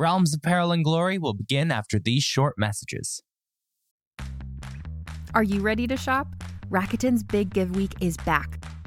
Realms of Peril and Glory will begin after these short messages. Are you ready to shop? Rakuten's Big Give Week is back.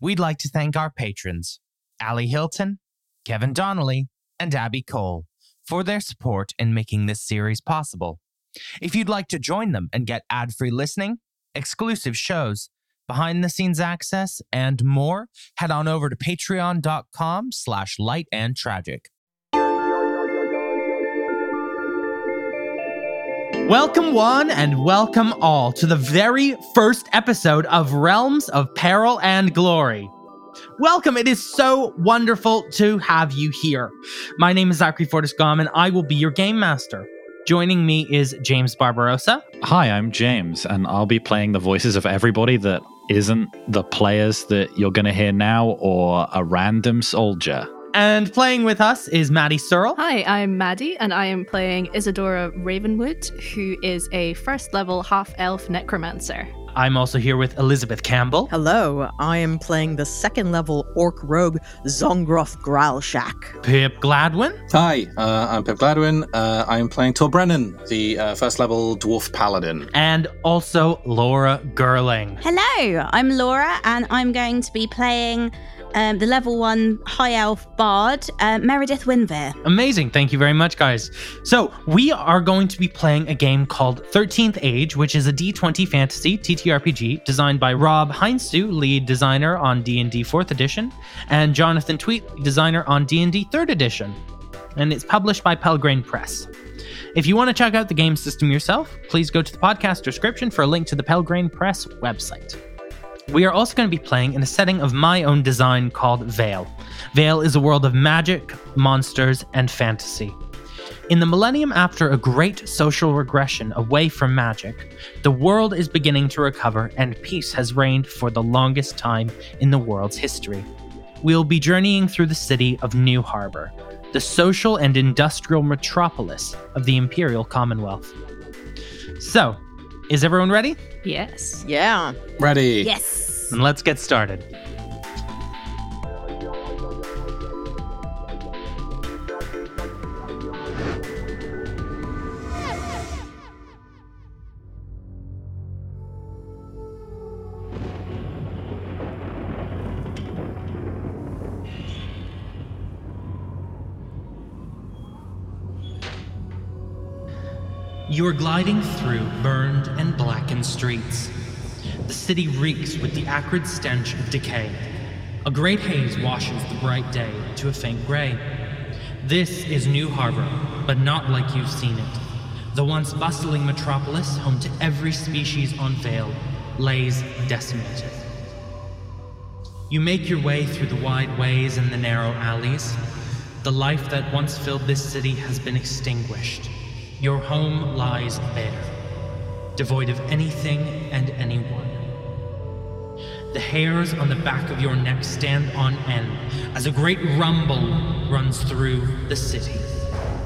We'd like to thank our patrons, Ali Hilton, Kevin Donnelly, and Abby Cole, for their support in making this series possible. If you'd like to join them and get ad free listening, exclusive shows, behind the scenes access, and more, head on over to patreon.com slash light and tragic. Welcome, one, and welcome all to the very first episode of Realms of Peril and Glory. Welcome, it is so wonderful to have you here. My name is Zachary Fortiscom, and I will be your game master. Joining me is James Barbarossa. Hi, I'm James, and I'll be playing the voices of everybody that isn't the players that you're going to hear now or a random soldier. And playing with us is Maddie Searle. Hi, I'm Maddie, and I am playing Isadora Ravenwood, who is a first level half elf necromancer. I'm also here with Elizabeth Campbell. Hello, I am playing the second level orc rogue Zongroth Growlshack. Pip Gladwin. Hi, uh, I'm Pip Gladwin. Uh, I'm playing Tor Brennan, the uh, first level dwarf paladin. And also Laura Gerling. Hello, I'm Laura, and I'm going to be playing um, the level one high elf bard, uh, Meredith Winver. Amazing. Thank you very much, guys. So, we are going to be playing a game called 13th Age, which is a D20 fantasy TTRPG designed by Rob Heinsoo, lead designer on D&D 4th edition, and Jonathan Tweet, designer on D&D 3rd edition. And it's published by Pelgrane Press. If you want to check out the game system yourself, please go to the podcast description for a link to the Pelgrane Press website. We are also going to be playing in a setting of my own design called Vale. Vale is a world of magic, monsters, and fantasy. In the millennium after a great social regression away from magic, the world is beginning to recover and peace has reigned for the longest time in the world's history. We'll be journeying through the city of New Harbor, the social and industrial metropolis of the Imperial Commonwealth. So, is everyone ready? Yes. Yeah. Ready? Yes. And let's get started. You are gliding through burned and blackened streets. The city reeks with the acrid stench of decay. A great haze washes the bright day to a faint gray. This is New Harbor, but not like you've seen it. The once bustling metropolis, home to every species on Vale, lays decimated. You make your way through the wide ways and the narrow alleys. The life that once filled this city has been extinguished. Your home lies bare, devoid of anything and anyone. The hairs on the back of your neck stand on end as a great rumble runs through the city.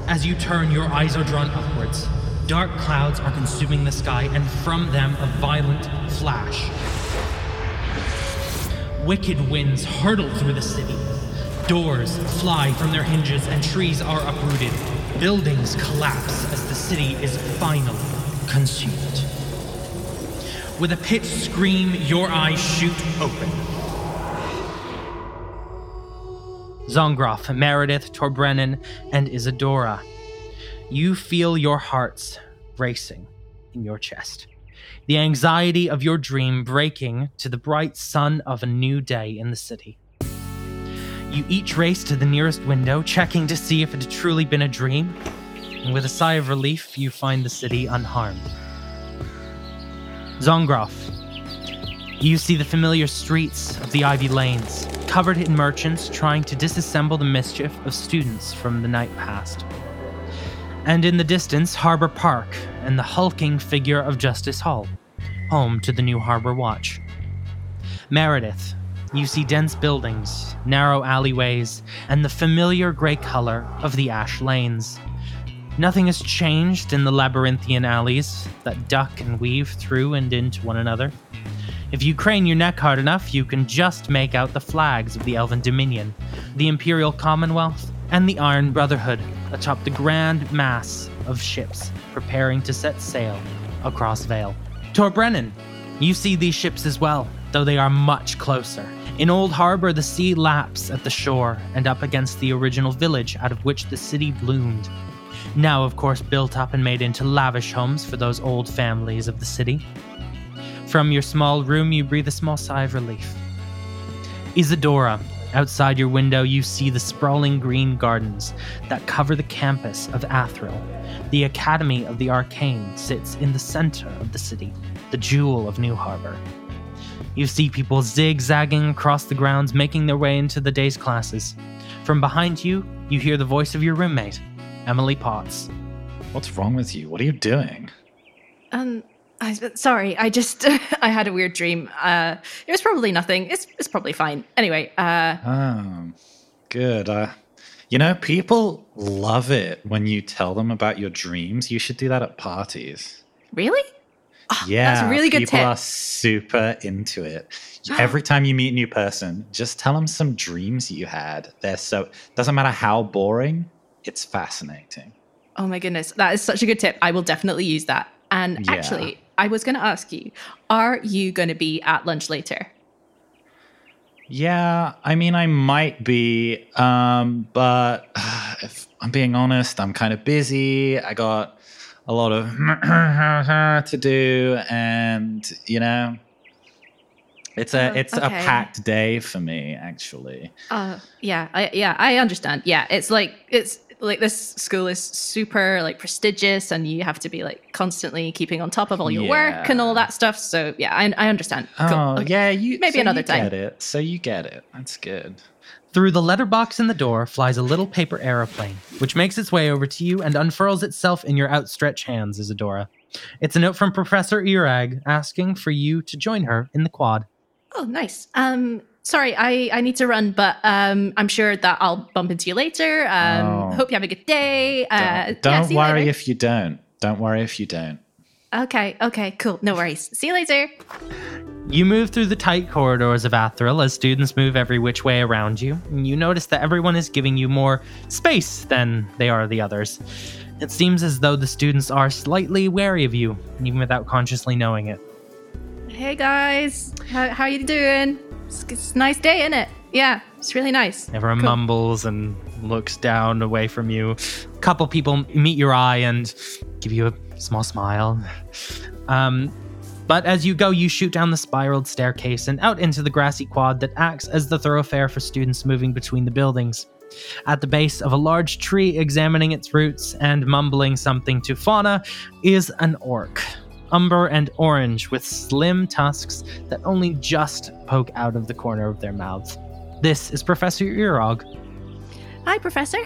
As you turn, your eyes are drawn upwards. Dark clouds are consuming the sky, and from them a violent flash. Wicked winds hurtle through the city. Doors fly from their hinges, and trees are uprooted. Buildings collapse as the city is finally consumed. With a pitched scream, your eyes shoot open. Zongroff, Meredith, Tor Brennan, and Isadora. You feel your hearts racing in your chest. The anxiety of your dream breaking to the bright sun of a new day in the city. You each race to the nearest window, checking to see if it had truly been a dream. And with a sigh of relief, you find the city unharmed. Zongroff, you see the familiar streets of the Ivy Lanes, covered in merchants trying to disassemble the mischief of students from the night past. And in the distance, Harbor Park and the hulking figure of Justice Hall, home to the new Harbor Watch. Meredith, you see dense buildings, narrow alleyways, and the familiar gray color of the ash lanes. Nothing has changed in the labyrinthian alleys that duck and weave through and into one another. If you crane your neck hard enough, you can just make out the flags of the Elven Dominion, the Imperial Commonwealth, and the Iron Brotherhood atop the grand mass of ships preparing to set sail across Vale. Tor Brennan, you see these ships as well, though they are much closer. In Old Harbor, the sea laps at the shore and up against the original village out of which the city bloomed. Now, of course, built up and made into lavish homes for those old families of the city. From your small room, you breathe a small sigh of relief. Isadora, outside your window, you see the sprawling green gardens that cover the campus of Athril. The Academy of the Arcane sits in the center of the city, the jewel of New Harbor. You see people zigzagging across the grounds, making their way into the day's classes. From behind you, you hear the voice of your roommate, Emily Potts. What's wrong with you? What are you doing? Um, I, sorry, I just I had a weird dream. Uh, it was probably nothing. It's it's probably fine. Anyway, uh, Oh, good. Uh, you know, people love it when you tell them about your dreams. You should do that at parties. really? Oh, Yeah, that's a really good people tip. are super into it. Every time you meet a new person, just tell them some dreams you had. They're so doesn't matter how boring, it's fascinating. Oh my goodness, that is such a good tip. I will definitely use that. And Yeah. actually, I was going to ask you, are you going to be at lunch later? Yeah, I mean, I might be, um, but if I'm being honest, I'm kind of busy. I got a lot of to do, and you know, it's a Oh, it's a packed day for me, actually. Uh, yeah, I, yeah, I understand. Yeah, it's like it's like this school is super like prestigious, and you have to be like constantly keeping on top of all your work and all that stuff. So yeah, I, I understand. Cool. Oh, Okay. yeah, you Maybe so another you time. Get it? So you get it. That's good. Through the letterbox in the door flies a little paper aeroplane, which makes its way over to you and unfurls itself in your outstretched hands, Isadora. It's a note from Professor Irag asking for you to join her in the quad. Oh, nice. Um, sorry, I I need to run, but um, I'm sure that I'll bump into you later. Um, Oh. hope you have a good day. Uh, Don't, don't see you worry later. if you don't. Don't worry if you don't. Okay, okay, cool. No worries. See you later. You move through the tight corridors of Athril as students move every which way around you, and you notice that everyone is giving you more space than they are the others. It seems as though the students are slightly wary of you, even without consciously knowing it. Hey guys, how how are you doing? It's, it's a nice day, isn't it? Yeah, it's really nice. Everyone Cool. mumbles and looks down away from you. A couple people meet your eye and give you a small smile. Um, but as you go, you shoot down the spiraled staircase and out into the grassy quad that acts as the thoroughfare for students moving between the buildings. At the base of a large tree, examining its roots and mumbling something to Fauna, is an orc. Umber and orange, with slim tusks that only just poke out of the corner of their mouths. This is Professor Urog. Hi, Professor.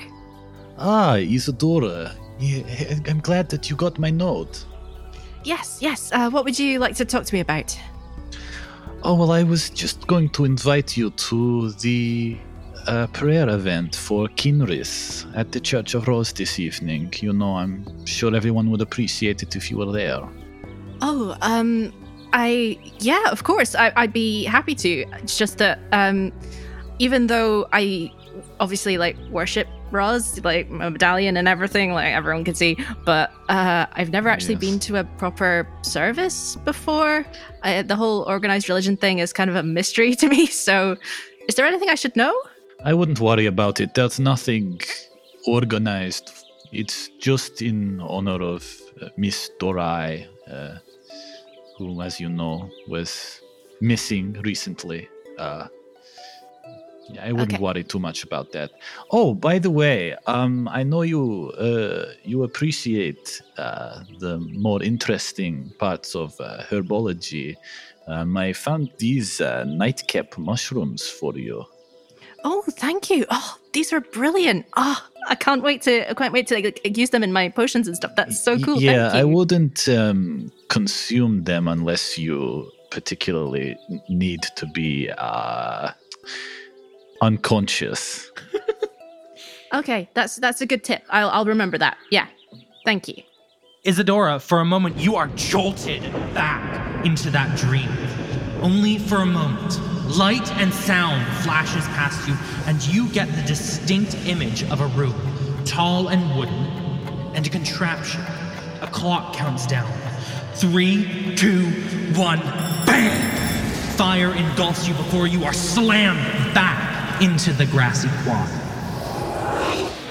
Ah, Isadora. Yeah, I'm glad that you got my note. Yes, yes. Uh, what would you like to talk to me about? Oh, well, I was just going to invite you to the a prayer event for Kinris at the Church of Rose this evening. You know, I'm sure everyone would appreciate it if you were there. Oh, um, I yeah, of course, I, I'd be happy to. It's just that um, even though I obviously like worship Roz, like a medallion and everything, like everyone can see, but uh, I've never actually Yes. been to a proper service before. I, the whole organized religion thing is kind of a mystery to me. So, is there anything I should know? I wouldn't worry about it. There's nothing organized. It's just in honor of uh, Miss Dorai, uh, who, as you know, was missing recently. Uh, yeah, I wouldn't Okay. worry too much about that. Oh, by the way, um, I know you uh, you appreciate uh, the more interesting parts of uh, herbology. Um, I found these uh, nightcap mushrooms for you. Oh, thank you. Oh, these are brilliant. Oh, I can't wait to I can't wait to like, use them in my potions and stuff. That's so cool. Yeah, I wouldn't um, consume them unless you particularly need to be uh, unconscious. Okay, that's that's a good tip. I'll I'll remember that. Yeah. Thank you. Isadora, for a moment, you are jolted back into that dream. Only for a moment, light and sound flashes past you, and you get the distinct image of a room, tall and wooden, and a contraption. A clock counts down. Three, two, one, bang! Fire engulfs you before you are slammed back into the grassy plot.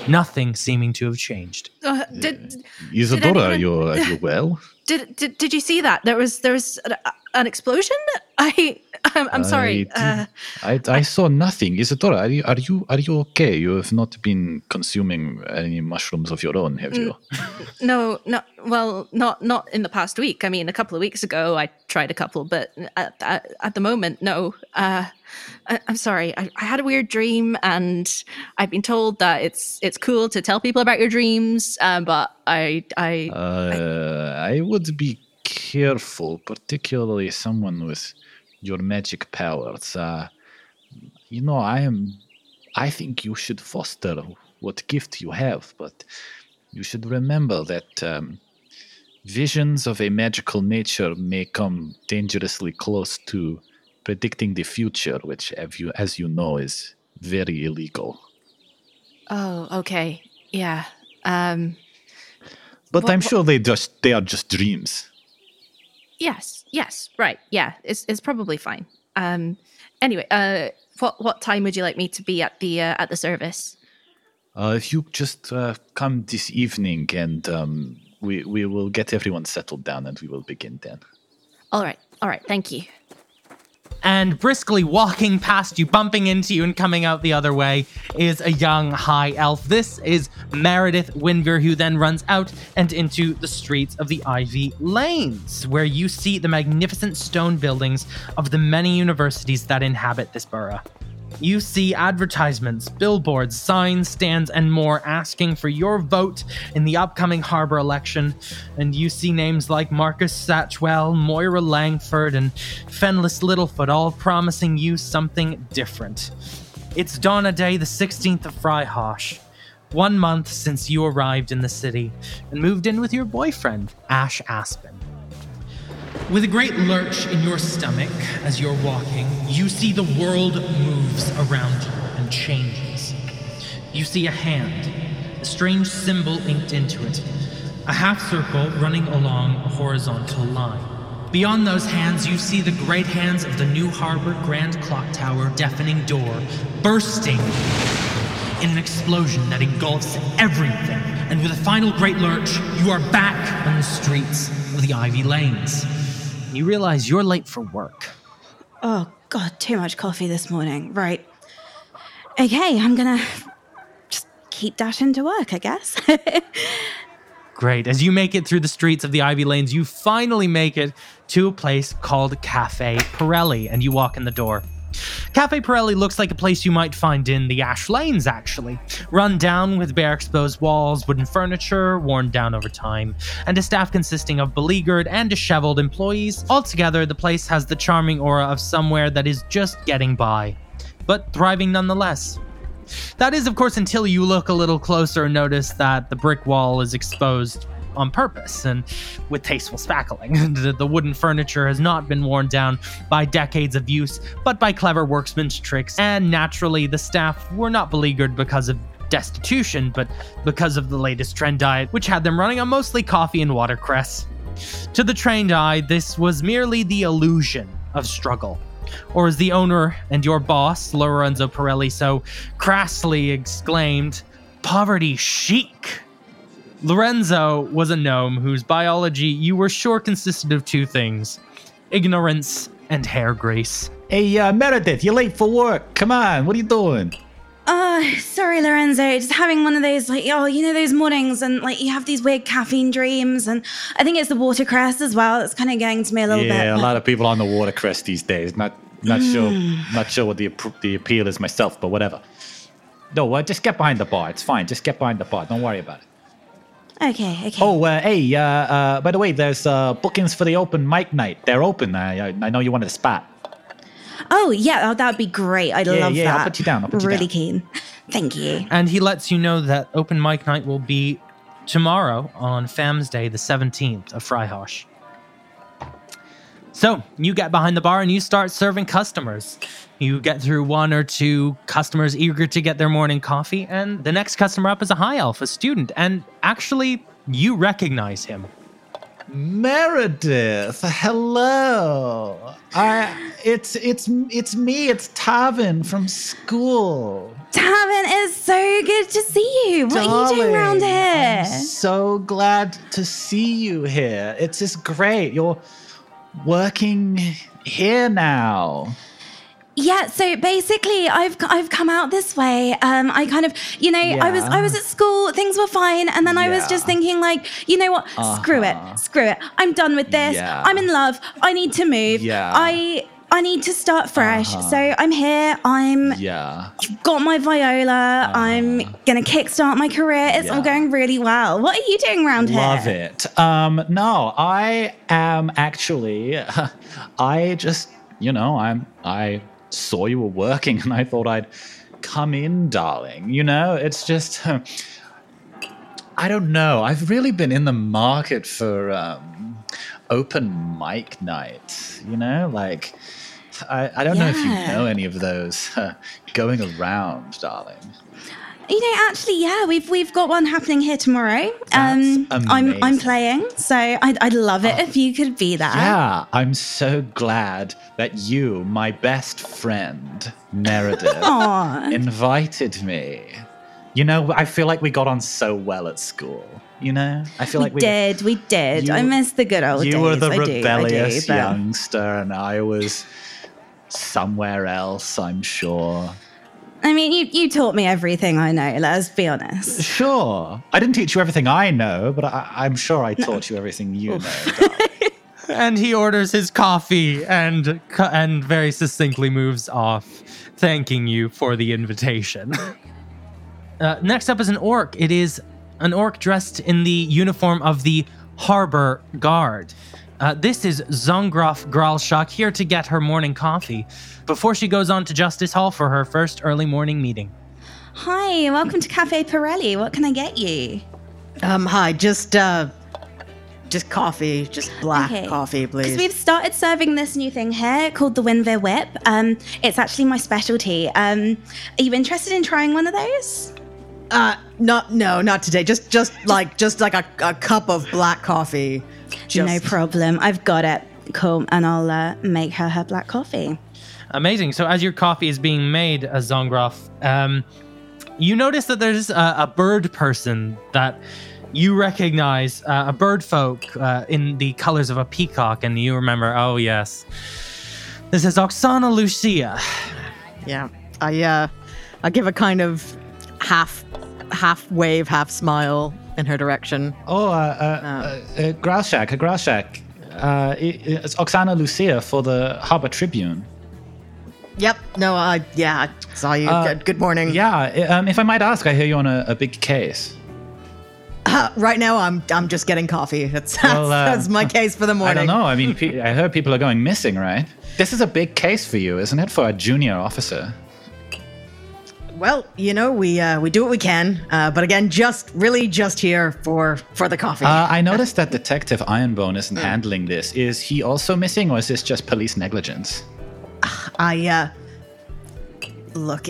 Nothing seeming to have changed. Uh, did, Isadora, are anyone- you, are you well? did did did you see that? There was there was an, an explosion. I I'm, I'm sorry. I Uh, I, I saw nothing. Isadora, are you, are you are you okay? You have not been consuming any mushrooms of your own, have Mm. you? no, no. Well, not not in the past week. I mean, a couple of weeks ago, I tried a couple, but at, at, at the moment, no. Uh, I, I'm sorry. I, I had a weird dream, and I've been told that it's it's cool to tell people about your dreams. Um, but I I Uh, I would be careful, particularly someone with your magic powers. Uh, you know, I am. I think you should foster what gift you have, but you should remember that um, visions of a magical nature may come dangerously close to predicting the future, which, as you, as you know, is very illegal. oh okay yeah um But I'm sure they just they are just dreams. yes yes right yeah it's it's probably fine. Um anyway uh what what time would you like me to be at the uh, at the service? Uh, if you just uh, come this evening and um, we, we will get everyone settled down and we will begin then. All right all right thank you. And briskly walking past you, bumping into you, and coming out the other way is a young high elf. This is Meredith Winver, who then runs out and into the streets of the Ivy Lanes, where you see the magnificent stone buildings of the many universities that inhabit this borough. You see advertisements, billboards, signs, stands, and more asking for your vote in the upcoming harbor election. And you see names like Marcus Satchwell, Moira Langford, and Fenless Littlefoot all promising you something different. It's Donna Day, the 16th of Fryhosh. One month since you arrived in the city and moved in with your boyfriend, Ash Aspen. With a great lurch in your stomach as you're walking, you see the world moves around you and changes. You see a hand, a strange symbol inked into it, a half circle running along a horizontal line. Beyond those hands, you see the great hands of the New Harbor Grand Clock Tower deafening door bursting in an explosion that engulfs everything. And with a final great lurch, you are back on the streets of the Ivy Lanes. You realize you're late for work. Oh, God, too much coffee this morning. Right. Okay, I'm gonna just keep dashing to work, I guess. Great. As you make it through the streets of the Ivy Lanes, you finally make it to a place called Cafe Pirelli, and you walk in the door. Cafe Pirelli looks like a place you might find in the Ash Lanes, actually. Run down with bare exposed walls, wooden furniture, worn down over time, and a staff consisting of beleaguered and disheveled employees. Altogether, the place has the charming aura of somewhere that is just getting by, but thriving nonetheless. That is, of course, until you look a little closer and notice that the brick wall is exposed on purpose and with tasteful spackling. the, wooden furniture has not been worn down by decades of use, but by clever workmen's tricks, and naturally, the staff were not beleaguered because of destitution, but because of the latest trend diet, which had them running on mostly coffee and watercress. To the trained eye, this was merely the illusion of struggle. Or as the owner and your boss, Lorenzo Pirelli, so crassly exclaimed, poverty chic. Lorenzo was a gnome whose biology you were sure consisted of two things ignorance and hair grease. Hey, uh, Meredith, you're late for work. Come on, what are you doing? Oh, sorry, Lorenzo. Just having one of those, like, oh, you know, those mornings and, like, you have these weird caffeine dreams. And I think it's the watercress as well. It's kind of getting to me a little bit. Yeah, a lot of people on the watercress these days. Not not sure not sure what the appro- the appeal is myself, but whatever. No, uh, just get behind the bar. It's fine. Just get behind the bar. Don't worry about it. Okay, okay. Oh, uh, hey, uh, uh, by the way, there's uh, bookings for the open mic night. They're open. I, I, I know you wanted a spot. Oh, yeah, oh, that would be great. I'd Yeah, love yeah, that. I'll put you down, I'll put you really down. keen. Thank you. And he lets you know that open mic night will be tomorrow on Fam's Day, the 17th of Freihosh. So you get behind the bar and you start serving customers. You get through one or two customers eager to get their morning coffee, and the next customer up is a high elf, a student, and actually, you recognize him. Meredith, hello. I, it's it's it's me. It's Tavin from school. Tavin, it's so good to see you. What are you doing around here? I'm so glad to see you here. It's just great. You're working here now. Yeah, so basically, I've I've come out this way. Um, I kind of, you know, I was I was at school, things were fine, and then I was just thinking, like, you know what? Screw Uh-huh. it, screw it. I'm done with this. Yeah. I'm in love. I need to move. Yeah. I I need to start fresh. Uh-huh. So I'm here. I'm Yeah. got my viola. I'm gonna kickstart my career. It's all Uh-huh. Going really well. What are you doing around here? Love it. Um, no, I am actually. I just, you know, I'm. I saw you were working, and I thought I'd come in, darling. You know, it's just. I don't know. I've really been in the market for um, open mic nights. You know, like. I, I don't know if you know any of those going around, darling. You know, actually, yeah, we've we've got one happening here tomorrow. um, I'm I'm. Playing, so I'd I'd love it if you could be there. Yeah, I'm so glad that you, my best friend, Meredith, invited me. You know, I feel like we got on so well at school. You know, I feel we like we did, we did. I miss the good old days. You were the I do, I do, rebellious but- youngster, and I was somewhere else. I'm sure. I mean, you you taught me everything I know. Let's be honest. Sure, I didn't teach you everything I know, but I, I'm sure I taught you everything you know. And he orders his coffee and and very succinctly moves off, thanking you for the invitation. uh, next up is an orc. It is an orc dressed in the uniform of the harbor guard. Uh, this is Zongroff Gralshak here to get her morning coffee before she goes on to Justice Hall for her first early morning meeting. Hi, welcome to Cafe Pirelli. What can I get you? Um, hi, just uh, just coffee, just black Okay. coffee, Because please. we've started serving this new thing here called the Winver Whip. Um, it's actually my specialty. Um, are you interested in trying one of those? Uh, not no, not today. Just just like just like a, a cup of black coffee. Just, no problem. I've got it. Cool. And I'll uh, make her her black coffee. Amazing. So as your coffee is being made, uh, Zongroff, um, you notice that there's a, a bird person that you recognize, uh, a bird folk uh, in the colors of a peacock, and you remember, oh yes, this is Oksana Lucia. Yeah, I uh, I give a kind of half half wave, half smile in her direction. Oh, uh, uh, uh, uh, Grauschak, uh, Uh, i- it's Oksana Lucia for the Harbor Tribune. Yep. No, I yeah, I saw you. Uh, good, good morning. Yeah, um, if I might ask, I hear you're on a, a big case. Uh, right now, I'm I'm just getting coffee. That's that's, Well, uh, that's my case for the morning. I don't know. I mean, I heard people are going missing, right? This is a big case for you, isn't it, for a junior officer? Well, you know, we uh, we do what we can, uh, but again, just really just here for for the coffee. Uh, I noticed that Detective Ironbone isn't handling this. Is he also missing, or is this just police negligence? I uh look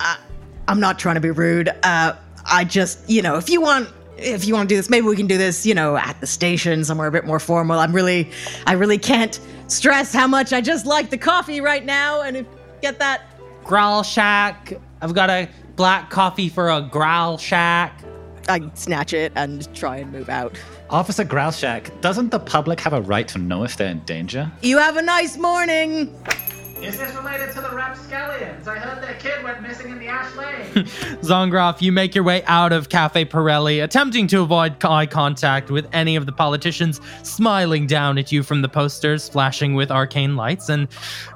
I, I'm not trying to be rude. Uh I just, you know, if you want if you want to do this, maybe we can do this, you know, at the station somewhere a bit more formal. I'm really I really can't stress how much I just like the coffee right now and if get that Growl Shack. I've got a black coffee for a Growl Shack. I snatch it and try and move out. Officer Growlshack, doesn't the public have a right to know if they're in danger? You have a nice morning. Is this related to the rapscallions? I heard their kid went missing in the Ash Lane. Zongroff, you make your way out of Cafe Pirelli, attempting to avoid eye contact with any of the politicians smiling down at you from the posters flashing with arcane lights, and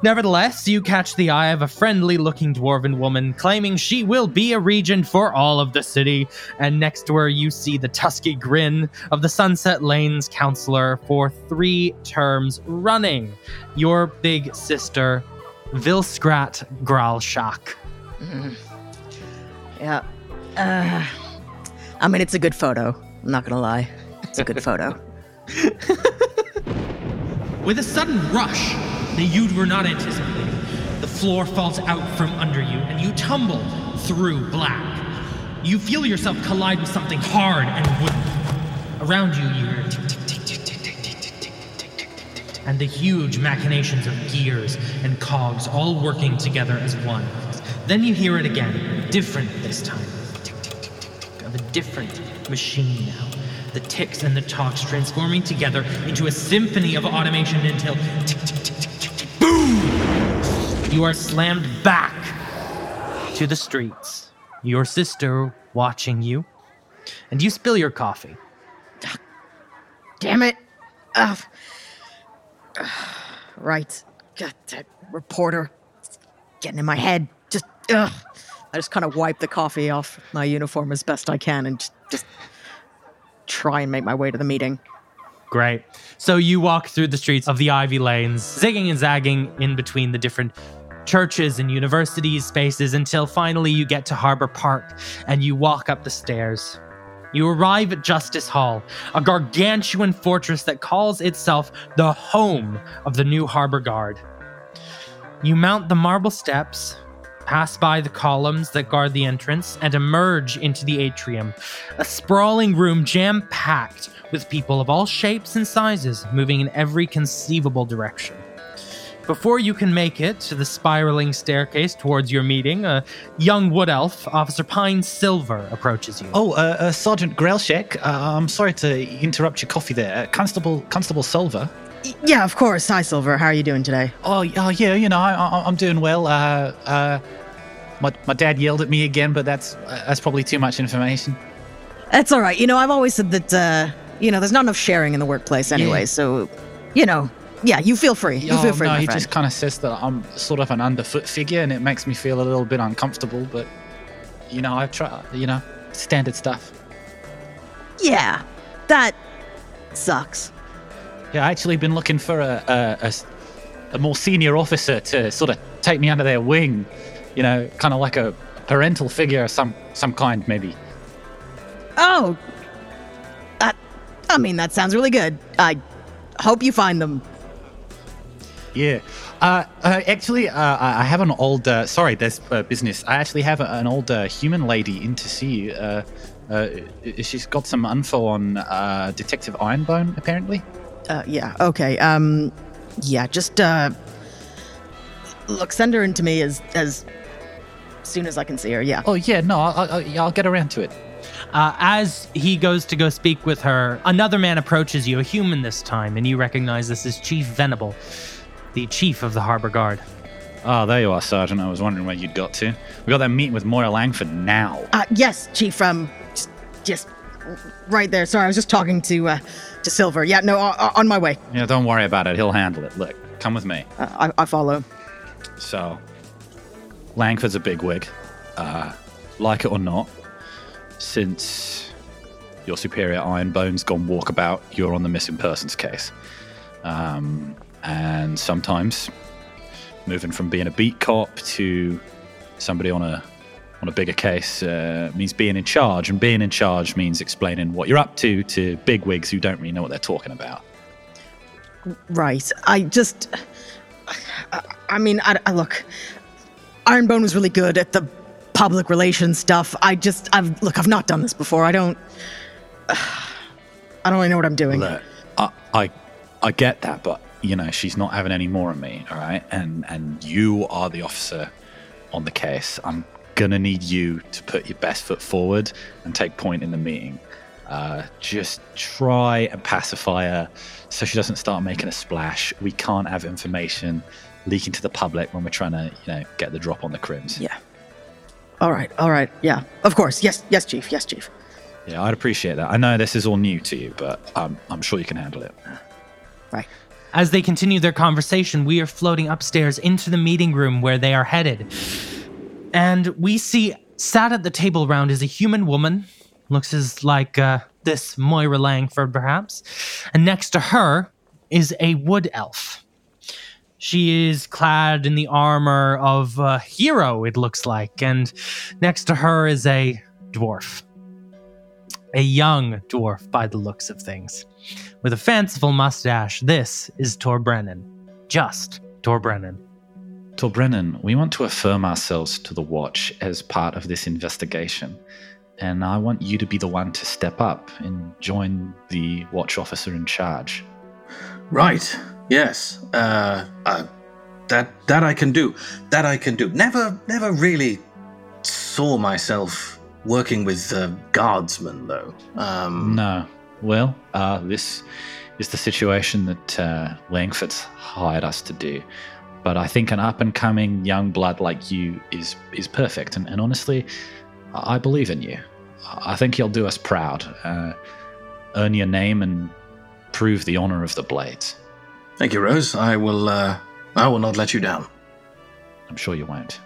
nevertheless, you catch the eye of a friendly looking dwarven woman claiming she will be a regent for all of the city, and next to her, you see the tusky grin of the Sunset Lanes counselor for three terms running. Your big sister, Vilskrat Gralshak. Yeah. Uh, I mean, it's a good photo. I'm not gonna lie. It's a good photo. With a sudden rush that you were not anticipating, the floor falls out from under you and you tumble through black. You feel yourself collide with something hard and wooden. Around you, you hear and the huge machinations of gears and cogs all working together as one. Then you hear it again, different this time. Tick, tick, tick, tick, tick, of a different machine now. The ticks and the talks transforming together into a symphony of automation until tick, tick, tick, tick, tick, tick, boom! You are slammed back to the streets. Your sister watching you, and you spill your coffee. Damn it. Ugh. right. God, that reporter. It's getting in my head. Just, ugh. I just kind of wipe the coffee off my uniform as best I can and just, just try and make my way to the meeting. Great. So you walk through the streets of the Ivy Lanes, zigging and zagging in between the different churches and universities spaces until finally you get to Harbor Park and you walk up the stairs. You arrive at Justice Hall, a gargantuan fortress that calls itself the home of the new Harbor Guard. You mount the marble steps, pass by the columns that guard the entrance, and emerge into the atrium, a sprawling room jam packed with people of all shapes and sizes moving in every conceivable direction. Before you can make it to the spiraling staircase towards your meeting, a young wood elf, Officer Pine Silver, approaches you. Oh, uh, uh, Sergeant Grelshek, uh, I'm sorry to interrupt your coffee there. Uh, Constable Constable Silver. Yeah, of course. Hi, Silver. How are you doing today? Oh, y- oh yeah, you know, I, I, I'm doing well. Uh, uh, my, my dad yelled at me again, but that's uh, that's probably too much information. That's all right. You know, I've always said that, uh, you know, there's not enough sharing in the workplace anyway. Yeah. So, you know, yeah, you feel free. You oh, feel free, no, he friend. just kind of says that I'm sort of an underfoot figure, and it makes me feel a little bit uncomfortable. But you know, I've tried. You know, standard stuff. Yeah, that sucks. Yeah, I actually been looking for a a more senior officer to sort of take me under their wing. You know, kind of like a parental figure of some some kind, maybe. Oh, that. I mean, that sounds really good. I hope you find them. Yeah. Uh, uh, actually, uh, I I have an old. Uh, sorry, there's uh, business. I actually have an old uh, human lady in to see you. Uh, uh, she's got some info on uh, Detective Ironbone, apparently. Uh, yeah. Okay. Um. Yeah. Just uh. Look, send her in to me as as soon as I can see her. Yeah. Oh yeah, no, I'll, I'll, I'll get around to it. Uh, as he goes to go speak with her, another man approaches you, a human this time, and you recognize this is Chief Venable, the chief of the Harbor Guard. Oh, there you are, Sergeant. I was wondering where you'd got to. We got that meeting with Moira Langford now. Uh, yes, Chief. Um. Just, just right there. Sorry, I was just talking to uh to Silver. Yeah. No. Uh, on my way. Yeah, don't worry about it. He'll handle it. Look, come with me. Uh, I I follow. So, Langford's a bigwig. Uh, like it or not, since your superior Ironbone's gone walkabout, you're on the missing persons case. Um, and sometimes moving from being a beat cop to somebody on a on a bigger case uh, means being in charge, and being in charge means explaining what you're up to to bigwigs who don't really know what they're talking about. Right. I just. I, I mean, I, I look. Ironbone was really good at the public relations stuff. I just, I've look, I've not done this before. I don't. I don't really know what I'm doing. Look, I, I, I get that, but you know, she's not having any more of me, all right? And and you are the officer on the case. I'm gonna need you to put your best foot forward and take point in the meeting. Uh, just try and pacify her so she doesn't start making a splash. We can't have information leaking to the public when we're trying to, you know, get the drop on the crims. Yeah. All right. All right. Yeah. Of course. Yes. Yes, chief. Yes, chief. Yeah, I'd appreciate that. I know this is all new to you, but um, I'm sure you can handle it. Right. As they continue their conversation, we are floating upstairs into the meeting room where they are headed. And we see sat at the table round is a human woman. Looks as like uh, this Moira Langford, perhaps. And next to her is a wood elf. She is clad in the armor of a hero, it looks like. And next to her is a dwarf. A young dwarf, by the looks of things with a fanciful mustache. This is Tor Brennan. Just Tor Brennan. Tor Brennan, we want to affirm ourselves to the Watch as part of this investigation. And I want you to be the one to step up and join the Watch officer in charge. Right. Yes. Uh, uh, that that I can do. That I can do. Never, never really saw myself working with uh, guardsmen, though. Um, No. Well, uh, this is the situation that uh, Langford's hired us to do. But I think an up and coming young blood like you is is perfect. And, and honestly, I believe in you. I think you'll do us proud, uh, earn your name, and prove the honor of the Blades. Thank you, Rose. I will. Uh, I will not let you down. I'm sure you won't.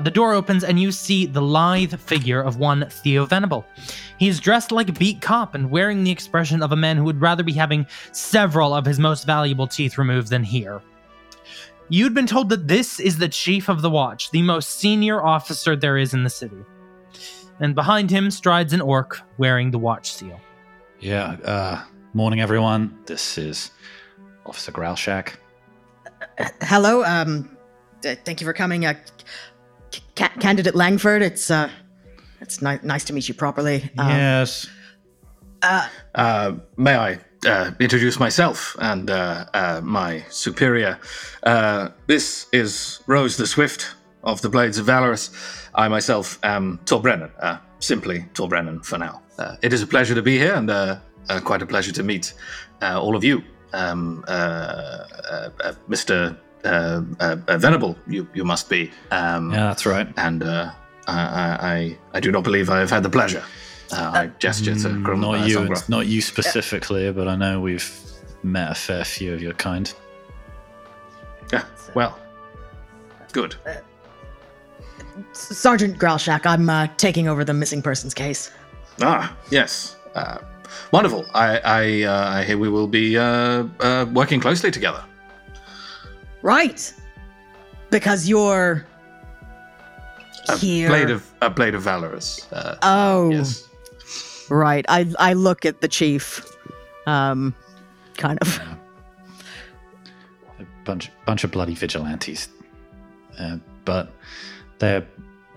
The door opens and you see the lithe figure of one Theo Venable. He is dressed like a beat cop and wearing the expression of a man who would rather be having several of his most valuable teeth removed than here. You'd been told that this is the chief of the watch, the most senior officer there is in the city. And behind him strides an orc wearing the watch seal. Yeah. Uh, morning, everyone. This is Officer Growlshack. Hello. Um. th- thank you for coming. Uh, C- Candidate Langford. It's uh. It's ni- nice to meet you properly. Um, yes. Uh, may I uh, introduce myself and uh, uh, my superior? Uh, this is Rose the Swift of the Blades of Valorous. I myself am Tor Brennan, uh, simply Tor Brennan for now. Uh, it is a pleasure to be here and uh, uh, quite a pleasure to meet uh, all of you. Um, uh, uh, uh, Mr. Uh, uh, uh, Venable, you, you must be. Um, Yeah, that's right. And uh, I, I, I- I do not believe I have had the pleasure. Uh, I gesture to Grum, Not uh, you, not you specifically, but I know we've met a fair few of your kind. Yeah, well, good. Sergeant Growlshack. I'm uh, taking over the missing persons case. Ah, yes. Uh, wonderful. I, I, uh, I hear we will be uh, uh, working closely together. Right. Because you're A here. blade of a blade of valorous. Uh, Oh. yes. Right. I I look at the chief. Um. Kind of. A bunch, bunch of bloody vigilantes, uh, but they're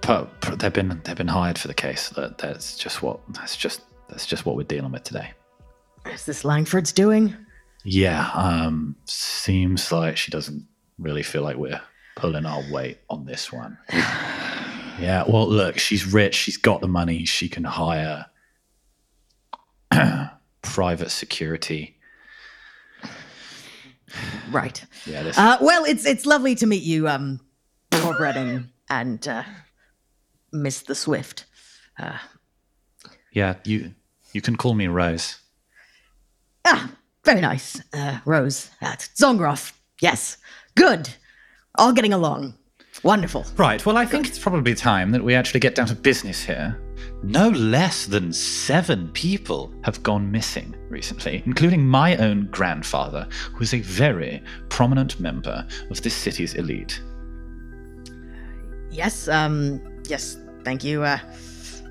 pu- pu- they've been they've been hired for the case. That, that's just what that's just that's just what we're dealing with today. Is this Langford's doing? Yeah, um, seems like she doesn't really feel like we're pulling our weight on this one. yeah, well, look, she's rich. She's got the money. She can hire private security. Right. Yeah, this, Uh, well, it's it's lovely to meet you, um, Tor Brennan and uh, Miss the Swift. Uh, yeah, you you can call me Rose. ah, very nice, uh, Rose. Uh, Zongroff. Yes. Good. All getting along. Wonderful. Right. Well, I think it's probably time that we actually get down to business here. No less than seven people have gone missing recently, including my own grandfather, who is a very prominent member of this city's elite. Yes. Um. yes, thank you, uh,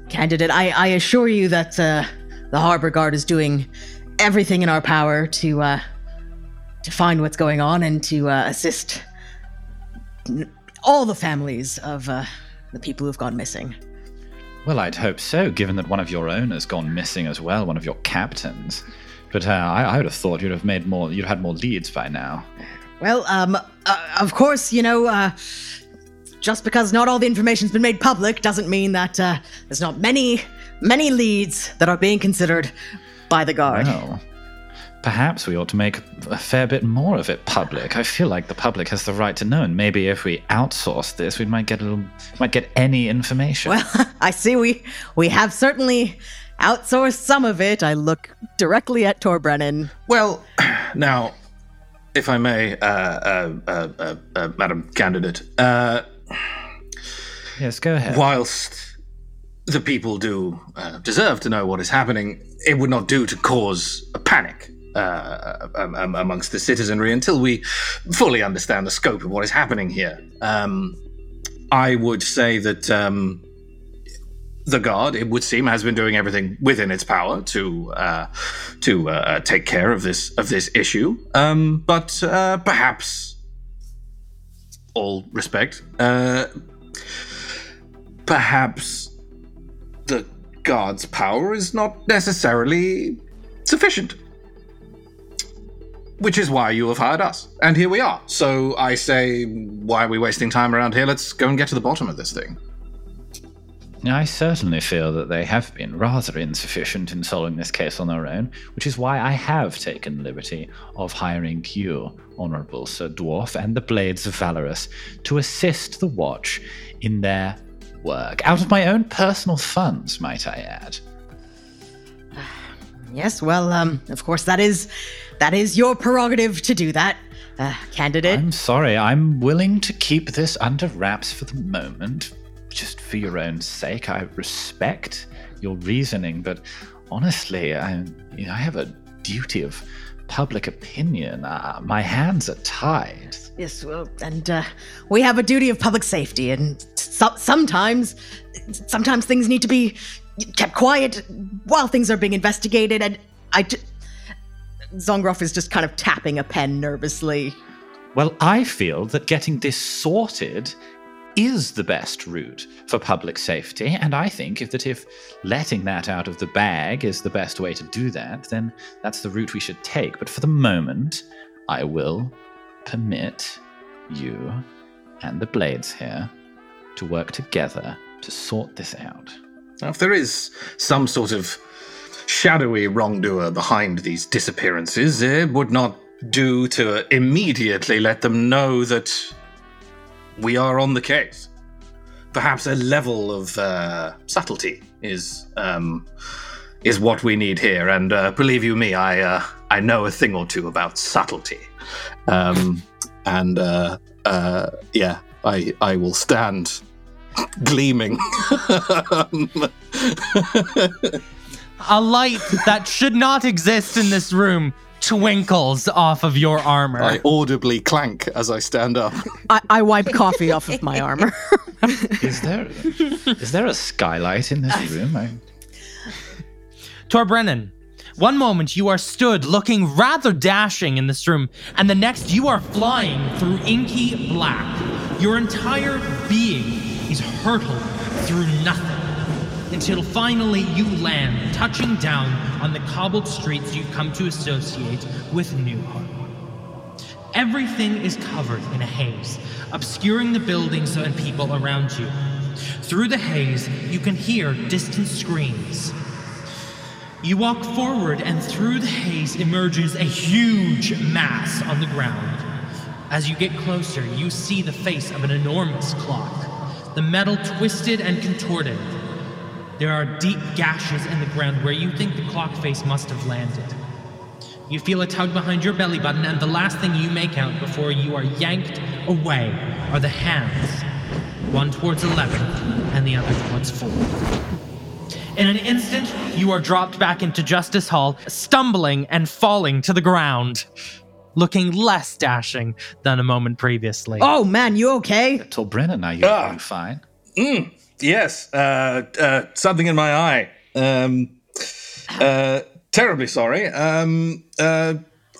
candidate. I, I assure you that uh, the Harbor Guard is doing everything in our power to uh, to find what's going on and to uh, assist all the families of uh, the people who've gone missing. Well, I'd hope so, given that one of your own has gone missing as well, one of your captains. But uh, I, I would have thought you'd have made more. You'd had more leads by now. Well, um, uh, of course, you know, uh, just because not all the information's been made public doesn't mean that uh, there's not many, many leads that are being considered by the guard. Well, perhaps we ought to make a fair bit more of it public. I feel like the public has the right to know, and maybe if we outsource this, we might get a little, might get any information. Well, I see we we have certainly outsourced some of it. I look directly at Tor Brennan. Well, now, if I may, uh, uh, uh, uh, uh, Madam Candidate, uh, yes, go ahead. whilst the people do uh, deserve to know what is happening, it would not do to cause a panic uh, um, um, amongst the citizenry until we fully understand the scope of what is happening here. Um, I would say that um, the guard, it would seem, has been doing everything within its power to uh, to uh, take care of this of this issue. Um, but uh, perhaps, all respect, uh, perhaps the guard's power is not necessarily sufficient. Which is why you have hired us. And here we are. So I say, why are we wasting time around here? Let's go and get to the bottom of this thing. I certainly feel that they have been rather insufficient in solving this case on their own, which is why I have taken the liberty of hiring you, Honorable Sir Dwarf, and the Blades of Valorous to assist the Watch in their work, out of my own personal funds, might I add. Yes, well, um, of course that is that is your prerogative to do that, uh, candidate. I'm sorry, I'm willing to keep this under wraps for the moment, just for your own sake. I respect your reasoning, but honestly, I, you know, I have a duty of public opinion. Uh, my hands are tied. Yes, well, and uh, we have a duty of public safety, and so- sometimes, sometimes things need to be kept quiet while things are being investigated. And I, Zongroff is just kind of tapping a pen nervously. Well, I feel that getting this sorted is the best route for public safety, and I think if that if letting that out of the bag is the best way to do that, then that's the route we should take. But for the moment, I will permit you and the blades here to work together to sort this out. Now, if there is some sort of shadowy wrongdoer behind these disappearances, it would not do to immediately let them know that we are on the case. Perhaps a level of uh, subtlety is um, is what we need here, and uh, believe you me, I uh, I know a thing or two about subtlety, um, and uh, uh, yeah, I I will stand gleaming. A light that should not exist in this room twinkles off of your armor. I audibly clank as I stand up. I, I wipe coffee off of my armor. Is there is there a skylight in this room? I, Tor Brennan, one moment you are stood looking rather dashing in this room, and the next you are flying through inky black. Your entire being is hurtled through nothing until finally you land, touching down on the cobbled streets you've come to associate with New Hope. Everything is covered in a haze, obscuring the buildings and people around you. Through the haze, you can hear distant screams. You walk forward, and through the haze emerges a huge mass on the ground. As you get closer, you see the face of an enormous clock, the metal twisted and contorted. There are deep gashes in the ground where you think the clock face must have landed. You feel a tug behind your belly button, and the last thing you make out before you are yanked away are the hands one towards 11 and the other towards 4. In an instant, you are dropped back into Justice Hall, stumbling and falling to the ground, looking less dashing than a moment previously. oh man, you okay? Tor Brennan, are you, are you ah. fine? Mm. Yes, uh, uh, something in my eye. Um, uh, terribly sorry. Um, uh,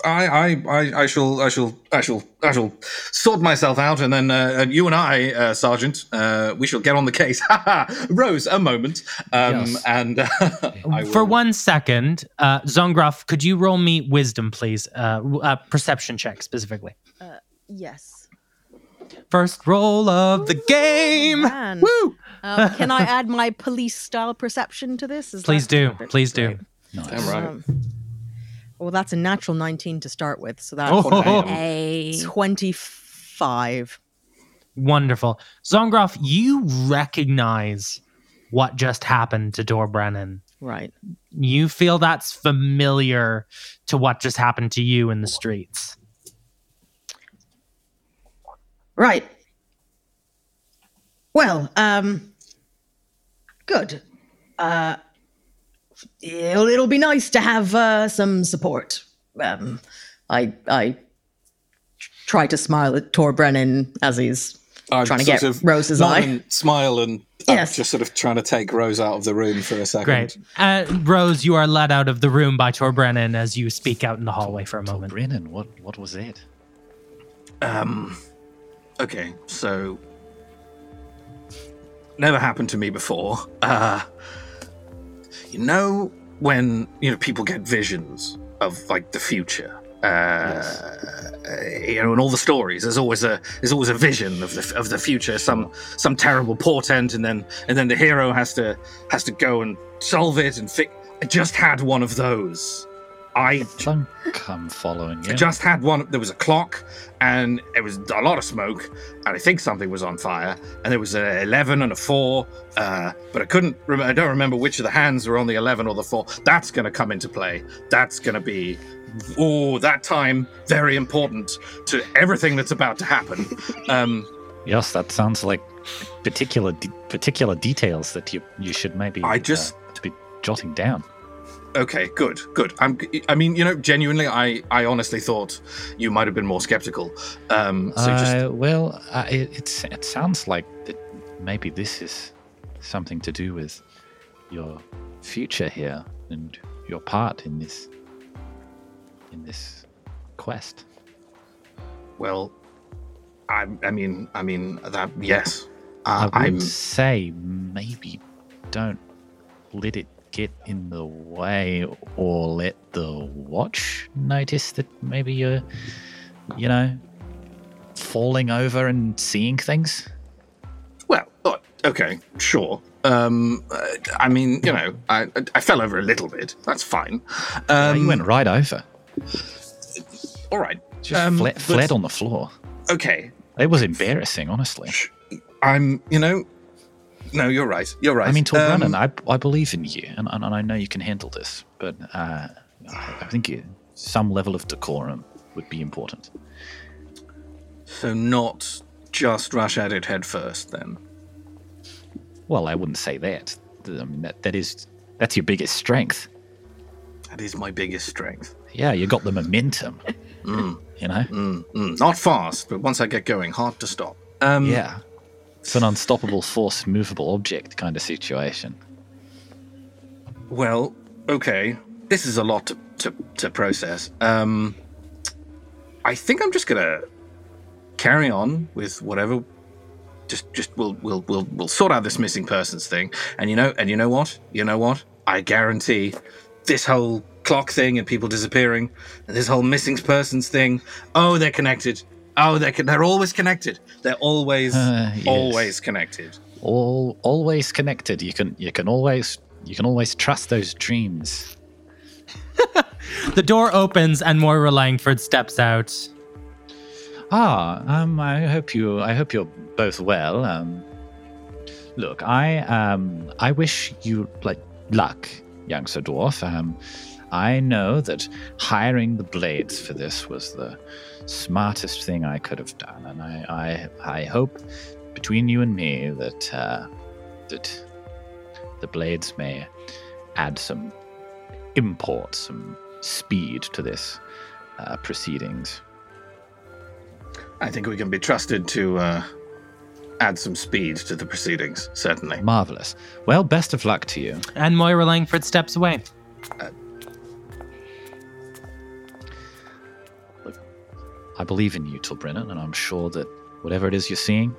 I, I, I, I shall, I shall, I shall, I shall sort myself out, and then uh, you and I, uh, Sergeant, uh, we shall get on the case. Ha ha! Rose, a moment, um, Yes. and uh, For one second, uh, Zongroff, could you roll me wisdom, please? Uh, uh, perception check specifically. Yes. First roll of the game. Man. Woo! Um, can I add my police style perception to this? Is Please that- do. Please do. Damn right. Um, well, that's a natural 19 to start with, so that's Oh, a 25. wonderful. Zongroff, you recognize what just happened to Tor Brennan. Right. You feel that's familiar to what just happened to you in the streets. Right. Well, um, good. Uh, it'll, it'll be nice to have uh, some support. Um, I I try to smile at Tor Brennan as he's I'm trying to get of Rose's eye. and smile and uh, Yes. just sort of trying to take Rose out of the room for a second. Great. Uh, Rose, you are led out of the room by Tor Brennan as you speak out in the hallway for a moment. Brennan, what what was it? Um, okay, so never happened to me before. Uh, you know when you know people get visions of like the future. Uh, you know, in all the stories, there's always a there's always a vision of the of the future, some some terrible portent, and then and then the hero has to has to go and solve it and fix. I just had one of those. I Don't come following you. I just had one. There was a clock, and it was a lot of smoke, and I think something was on fire. And there was an eleven and a four, uh, but I couldn't. Rem- I don't remember which of the hands were on the eleven or the four. That's going to come into play. That's going to be. Oh, that time very important to everything that's about to happen. Um, Yes, that sounds like particular de- particular details that you you should maybe I just- uh, to be jotting down. Okay, good, good. I'm. I mean, you know, genuinely, I, I honestly thought you might have been more skeptical. Um, so just Uh, well, uh, it, it's, it sounds like that maybe this is something to do with your future here and your part in this in this quest. well, I, I mean, I mean that. Yes, I uh, would I'm. say maybe don't let it get in the way or let the watch notice that maybe you're, you know, falling over and seeing things. Well, oh, okay, sure. Um, uh, I mean, you know, I I fell over a little bit. That's fine. Um, you went right over. all right. Just um, but- fled on the floor. Okay, It was embarrassing, honestly. I'm. You know, no, you're right. You're right. I mean, Tor Um, Brennan, I, I believe in you, and, and I know you can handle this, but uh, I I think you, some level of decorum would be important. So not just rush at it head first, then. Well, I wouldn't say that. I mean, that, that is that's your biggest strength. That is my biggest strength. Yeah, you got the momentum. You know. Mm, mm. Not fast, but once I get going, hard to stop. Um, Yeah, it's an unstoppable force, movable object kind of situation. Well, okay. This is a lot to, to, to process. Um, I think I'm just gonna carry on with whatever. Just, just we'll, we'll, we'll, we'll sort out this missing persons thing. And you know, and you know what? You know what? I guarantee this whole clock thing and people disappearing, and this whole missing persons thing. Oh, they're connected. Oh, they're con- they're always connected. They're always Uh, yes. always connected. All always connected. You can you can always you can always trust those dreams. The door opens and Moira Langford steps out. Ah, um, I hope you. I hope you're both well. Um, look, I um, I wish you like luck, young Sir Dwarf. Um, I know that hiring the blades for this was the smartest thing I could have done, and I I, I hope between you and me that uh, that the blades may add some import, some speed to this uh, proceedings. I think we can be trusted to uh, add some speed to the proceedings, certainly. Marvelous. Well, best of luck to you. And Moira Langford steps away. I believe in you, Tor Brennan, and I'm sure that whatever it is you're seeing,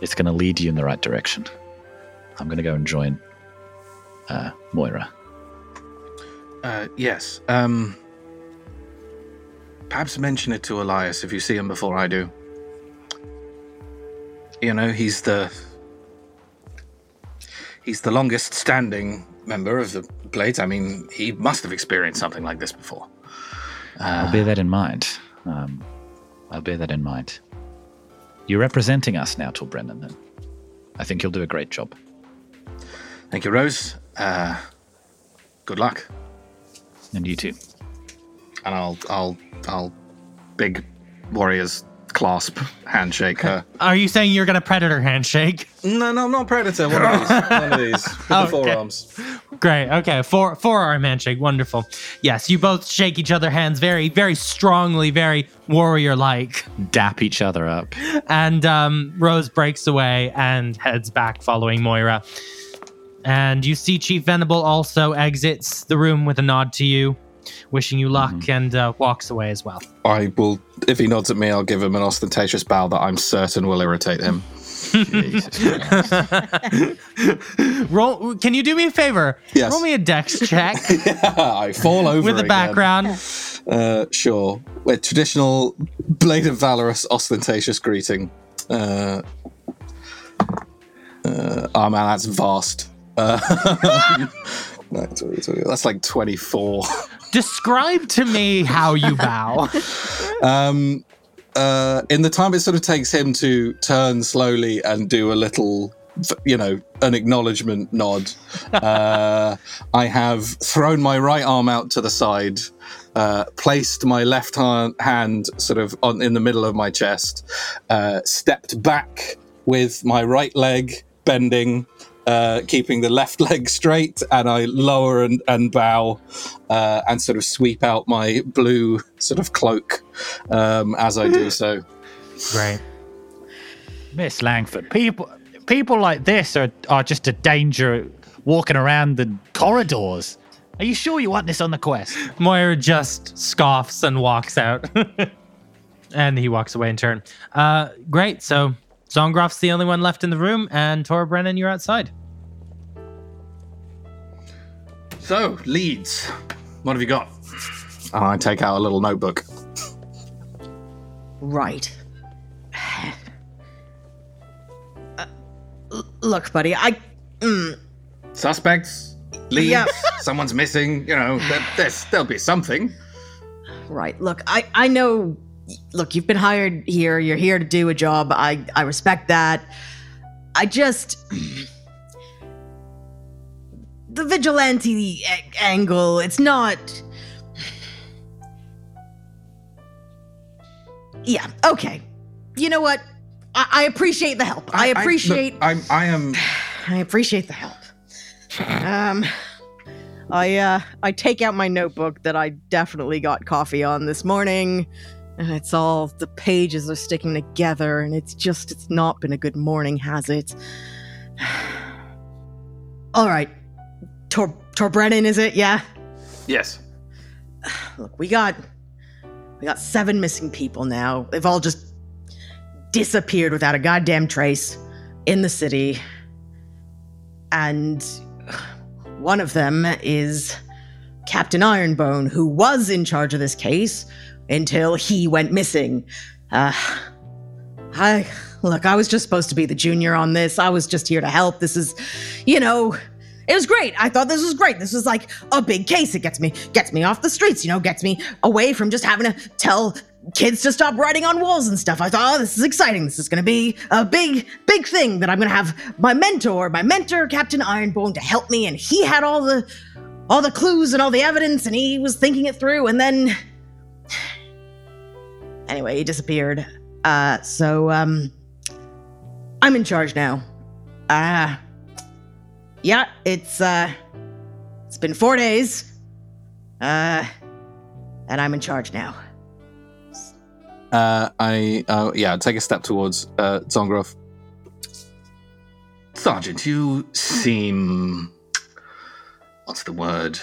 it's going to lead you in the right direction. I'm going to go and join uh, Moira. Uh, yes. Um, perhaps mention it to Elias if you see him before I do. You know, he's the he's the longest standing member of the Blades. I mean, he must have experienced something like this before. I'll bear that in mind. Um, I'll bear that in mind. You're representing us now, Tor Brennan, and I think you'll do a great job. Thank you, Rose. Uh, good luck. And you too. And I'll I'll I'll big warriors clasp handshake her. Are you saying you're gonna predator handshake? No, no, not predator. One of these. One of these with the forearms. Great. Okay. Four forearm handshake. Wonderful. Yes, you both shake each other hands very, very strongly, very warrior like. Dap each other up. And um, Rose breaks away and heads back following Moira. And you see Chief Venable also exits the room with a nod to you, wishing you luck, and uh, walks away as well. I will, if he nods at me, I'll give him an ostentatious bow that I'm certain will irritate him. Roll. Can you do me a favor? Yes. Roll me a dex check I fall over with the again. background. Uh, sure. With traditional Blade of Valorous ostentatious greeting. Uh, uh, oh man, that's vast. Uh, no, 20, 20, that's like 24. Describe to me how you bow. Um, uh, in the time it sort of takes him to turn slowly and do a little, you know, an acknowledgement nod, uh, I have thrown my right arm out to the side, uh, placed my left hand, sort of on in the middle of my chest, uh, stepped back with my right leg bending. Uh, keeping the left leg straight, and I lower and, and bow, uh, and sort of sweep out my blue sort of cloak um, as I do so. Great. Miss Langford, people people like this are, are just a danger walking around the corridors. Are you sure you want this on the quest? Moira just scoffs and walks out. and he walks away in turn. Uh, great. So Zongroff's the only one left in the room, and Tora Brennan, you're outside. So, leads. What have you got? And I take out a little notebook. Right. Uh, look, buddy, I. Mm, Suspects, leads, Yeah. someone's missing. You know, there, there's there'll be something. right. Look, I I know. Look, you've been hired here. You're here to do a job. I I respect that. I just the vigilante angle. It's not. Yeah. Okay. You know what? I, I appreciate the help. I, appreciate. I, am. I am. I appreciate the help. Um, I uh, I take out my notebook that I definitely got coffee on this morning, and it's all the pages are sticking together, and it's just it's not been a good morning, has it? all right, Tor Tor Brennan, is it? Yeah. Yes. Look, we got we got seven missing people now. They've all just disappeared without a goddamn trace in the city. And one of them is Captain Ironbone, who was in charge of this case until he went missing. Uh, I look, I was just supposed to be the junior on this. I was just here to help. This is, you know, it was great. I thought this was great. This was like a big case. It gets me gets me off the streets, you know, gets me away from just having to tell kids to stop writing on walls and stuff. I thought, oh, this is exciting. This is going to be a big, big thing that I'm going to have my mentor, my mentor, Captain Ironbone, to help me. And he had all the, all the clues and all the evidence, and he was thinking it through. And then, anyway, he disappeared. Uh, so um, I'm in charge now. Ah, yeah, it's uh, it's been four days. Uh, and I'm in charge now. uh, I uh, yeah, take a step towards uh, Zongroff. Sergeant, you seem. What's the word?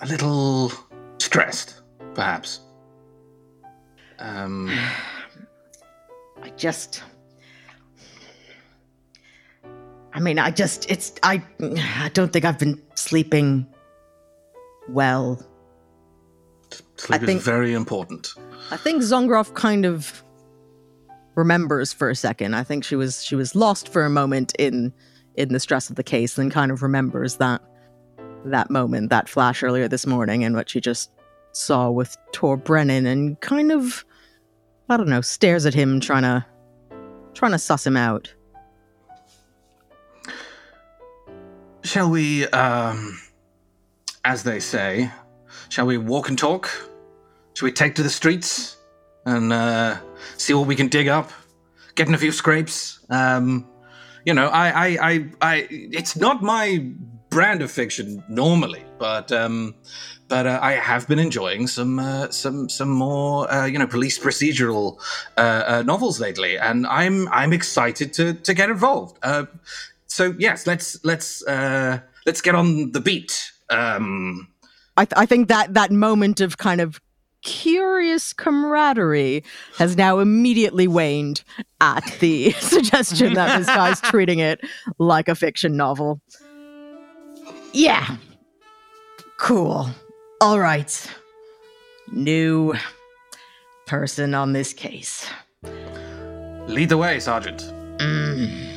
A little stressed, perhaps. Um, I just. I mean, I just, it's, I, I don't think I've been sleeping well. sleep think- is very important. I think Zongroff kind of remembers for a second. I think she was she was lost for a moment in in the stress of the case, and kind of remembers that that moment, that flash earlier this morning, and what she just saw with Tor Brennan, and kind of I don't know, stares at him, trying to trying to suss him out. Shall we, um, as they say, shall we walk and talk? Shall we take to the streets and uh, see what we can dig up? Get in a few scrapes. Um, you know, I, I, I, I, it's not my brand of fiction normally, but um, but uh, I have been enjoying some uh, some some more uh, you know police procedural uh, uh, novels lately, and I'm I'm excited to to get involved. Uh, so yes, let's let's uh, let's get on the beat. Um, I, th- I think that that moment of kind of curious camaraderie has now immediately waned at the suggestion that this guy's treating it like a fiction novel. Yeah. Cool. All right. New person on this case. lead the way, Sergeant. Mm.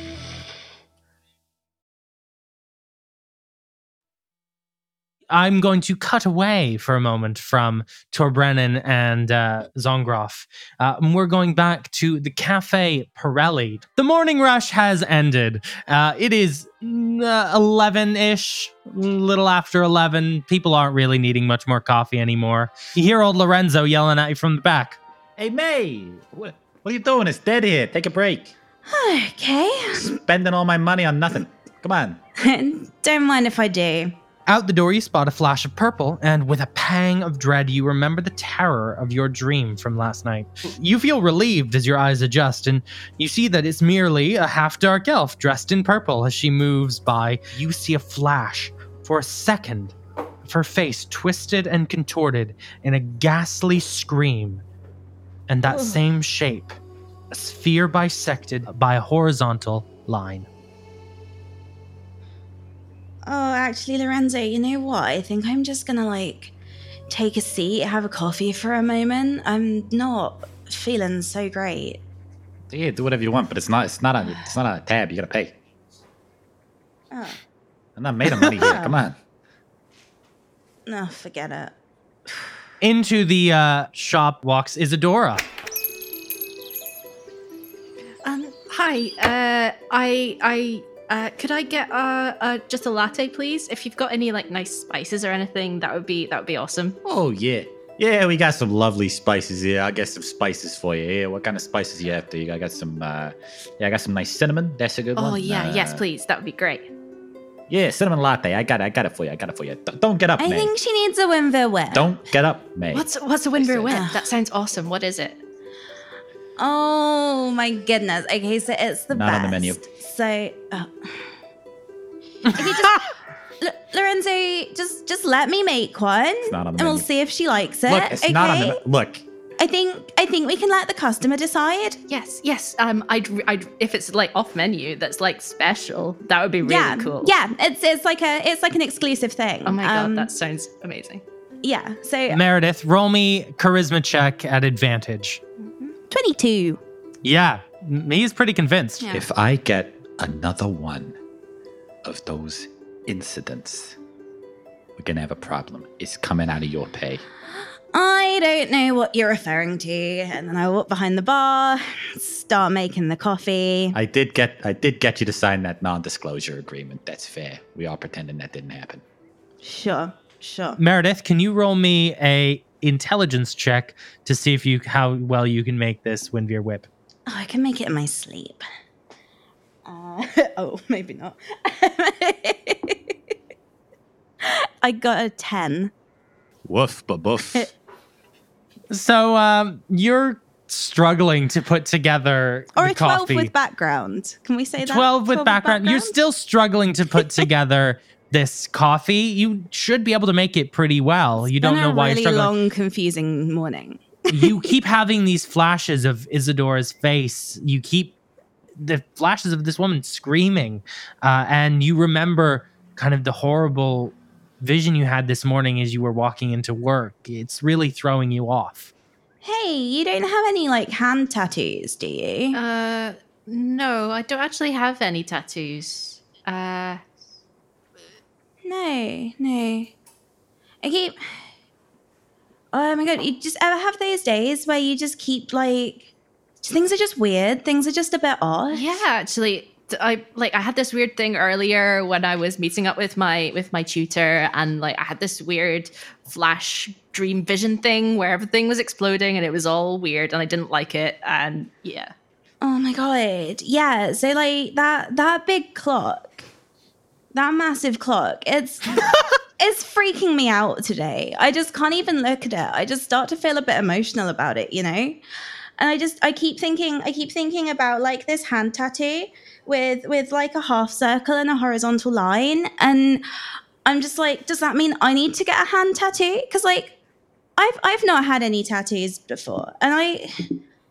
I'm going to cut away for a moment from Tor Brennan and uh, Zongroff. Uh, and we're going back to the Cafe Pirelli. The morning rush has ended. Uh, it is 11 ish, little after 11. People aren't really needing much more coffee anymore. You hear old Lorenzo yelling at you from the back. Hey, May, what, what are you doing? It's dead here. Take a break. okay. Spending all my money on nothing. Come on. Don't mind if I do. Out the door, you spot a flash of purple, and with a pang of dread, you remember the terror of your dream from last night. You feel relieved as your eyes adjust, and you see that it's merely a half dark elf dressed in purple as she moves by. You see a flash for a second of her face twisted and contorted in a ghastly scream, and that same shape, a sphere bisected by a horizontal line. Oh, actually, Lorenzo, you know what? I think I'm just gonna like take a seat, have a coffee for a moment. I'm not feeling so great. Yeah, do whatever you want, but it's not. It's not a it's not a tab. You gotta pay. Oh, I'm not made of money here. Come on. no, forget it. Into the uh, shop walks Isadora. Um, hi. Uh, I, I, uh, could I get uh, uh, just a latte, please? If you've got any like nice spices or anything, that would be that would be awesome. Oh yeah, yeah. We got some lovely spices here. I'll get some spices for you. Yeah, what kind of spices you after? You I got some. Uh, yeah, I got some nice cinnamon. That's a good one. Oh yeah, yes, Uh, please. That would be great. Yeah, cinnamon latte. I got it. I got it for you. I got it for you. D- don't get up, I May. think she needs a Winver whip. Don't get up, May. What's what's a Winver said- Wit? That sounds awesome. What is it? Oh my goodness. Okay, so it's the Not best. on the menu. So, oh. if you just, L- Lorenzo, just just let me make one, not on the and we'll menu. see if she likes it. Look, it's okay? not on the. Look, I think I think we can let the customer decide. Yes, yes. Um, I'd, I'd if it's like off menu, that's like special. That would be really yeah, cool. yeah. It's it's like a it's like an exclusive thing. Oh my god, Um, that sounds amazing. yeah. So Meredith, roll me charisma check at advantage. Twenty two. Yeah, m- he's pretty convinced. Yeah. if I get another one of those incidents, we're gonna have a problem. It's coming out of your pay. I don't know what you're referring to. And then I walk behind the bar, start making the coffee. I did get. I did get you to sign that non-disclosure agreement. That's fair. We are pretending that didn't happen. Sure, sure. Meredith, can you roll me a intelligence check to see if you how well you can make this Windveer whip? Oh, I can make it in my sleep. Uh, oh, maybe not. I got a 10. Woof, but boof. So um, you're struggling to put together Or the a 12 coffee. with background. Can we say that? 12 with background. You're still struggling to put together this coffee. You should be able to make it pretty well. You don't know why really you're struggling. long, confusing morning. you keep having these flashes of Isadora's face. You keep the flashes of this woman screaming, uh, and you remember kind of the horrible vision you had this morning as you were walking into work. It's really throwing you off. Hey, you don't have any like hand tattoos, do you? Uh, no, I don't actually have any tattoos. Uh, No, no. I keep. Oh my god, you just ever have those days where you just keep like. Things are just weird. Things are just a bit odd. yeah, actually, I like I had this weird thing earlier when I was meeting up with my with my tutor, and like I had this weird flash dream vision thing where everything was exploding and it was all weird, and I didn't like it, and yeah. Oh my god. Yeah, so like that that big clock. That massive clock. It's it's freaking me out today. I just can't even look at it. I just start to feel a bit emotional about it, you know? And I just I keep thinking I keep thinking about like this hand tattoo with with like a half circle and a horizontal line and I'm just like does that mean I need to get a hand tattoo? Cuz like I've I've not had any tattoos before and I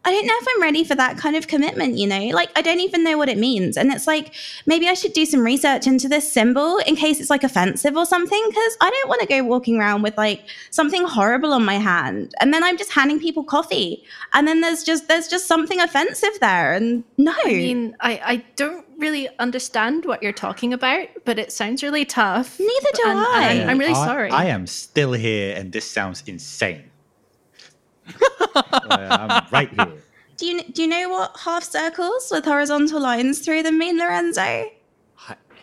I don't know if I'm ready for that kind of commitment, you know? Like, I don't even know what it means. And it's like, maybe I should do some research into this symbol in case it's like offensive or something, because I don't want to go walking around with like something horrible on my hand. And then I'm just handing people coffee. And then there's just, there's just something offensive there. And no. I mean, I, I don't really understand what you're talking about, but it sounds really tough. Neither do And- and I. I'm, I'm really I- sorry. I am still here, and this sounds insane. I'm right here. do you, do you know what half circles with horizontal lines through them mean, Lorenzo?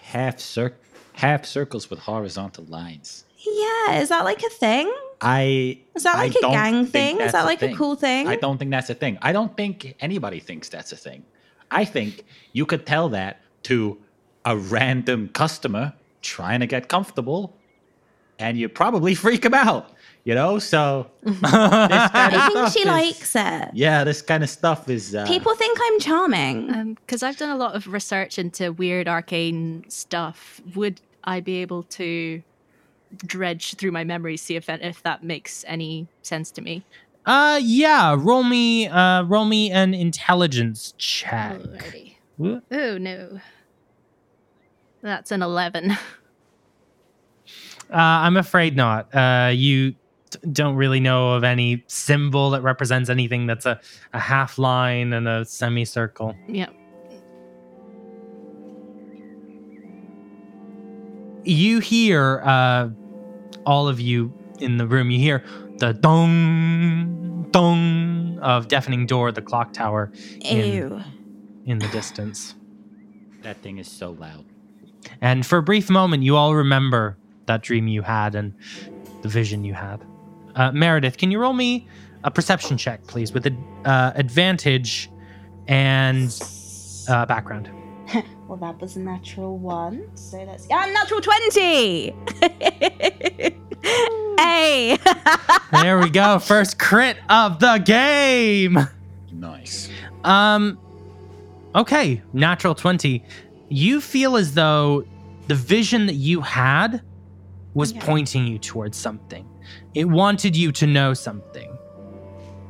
Half cir- half circles with horizontal lines. Yeah. Is that like a thing? I Is that like a gang thing? Is that like a thing. cool thing? I don't think that's a thing. I don't think anybody thinks that's a thing. I think you could tell that to a random customer trying to get comfortable, and you'd probably freak them out. You know, so this kind of I think she is- likes it. Yeah, this kind of stuff is. Uh, People think I'm charming. because I've done a lot of research into weird arcane stuff. Would I be able to dredge through my memories, see if if that makes any sense to me? Uh, yeah. Roll me, uh, roll me an intelligence check. Alrighty. Whoop. Oh no, that's an eleven. Uh, I'm afraid not. Uh, you d- don't really know of any symbol that represents anything that's a, a half line and a semicircle. yeah. You hear, uh, all of you in the room, you hear the dong, dong of deafening door, the clock tower in, Ew. in the distance. that thing is so loud. And for a brief moment, you all remember that dream you had and the vision you had. Uh, Meredith, can you roll me a perception check, please, with an uh, advantage and uh, background? Well, that was a natural one. So let's. Ah, natural 20! hey! There we go. First crit of the game. Nice. Um okay, natural 20. You feel as though the vision that you had was Yeah. pointing you towards something. It wanted you to know something.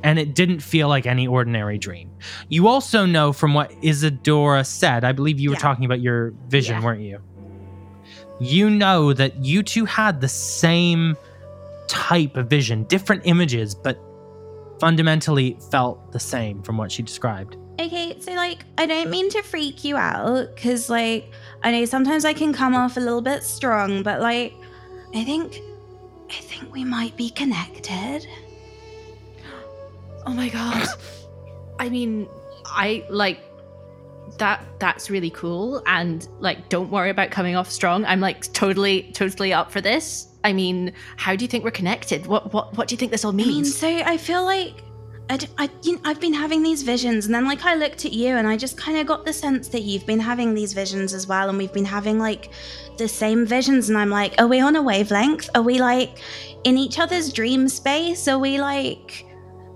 And it didn't feel like any ordinary dream. You also know from what Isadora said, I believe you were Yeah. talking about your vision, Yeah. weren't you? You know that you two had the same type of vision, different images, but fundamentally felt the same from what she described. Okay, so like, I don't mean to freak you out, because like, I know sometimes I can come off a little bit strong, but like, I think, I think we might be connected. Oh my god. I mean, I like that that's really cool and like don't worry about coming off strong. I'm like totally totally up for this. I mean, how do you think we're connected? What what what do you think this all I mean, means? so I feel like I, I- you know, I've been having these visions, and then like I looked at you, and I just kind of got the sense that you've been having these visions as well, and we've been having like the same visions, and I'm like, are we on a wavelength? Are we like in each other's dream space? Are we like?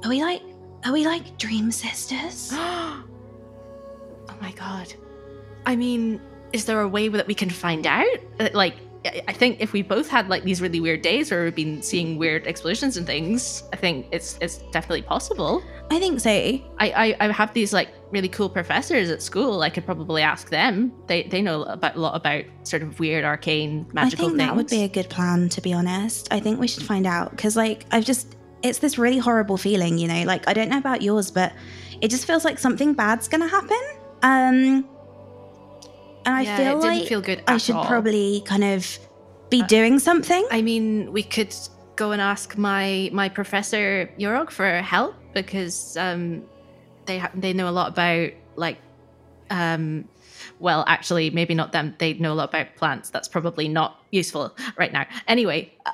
Are we like are we like dream sisters? oh my god. I mean, is there a way that we can find out? Uh, Like, I think if we both had like these really weird days where we've been seeing weird explosions and things, I think it's it's definitely possible. I think so. I, I, I have these like really cool professors at school. I could probably ask them. They they know about a lot about sort of weird arcane magical. I think things. that would be a good plan, to be honest. I think we should find out because, like, I've just, it's this really horrible feeling, you know. Like, I don't know about yours, but it just feels like something bad's gonna happen. Um, and I Yeah, feel it didn't like feel good I at should all. Uh, probably kind of be doing something. I mean, we could go and ask my my professor Yorog for help because um, they ha- they know a lot about like um, well, actually, maybe not them. They know a lot about plants. That's probably not useful right now. Anyway, uh,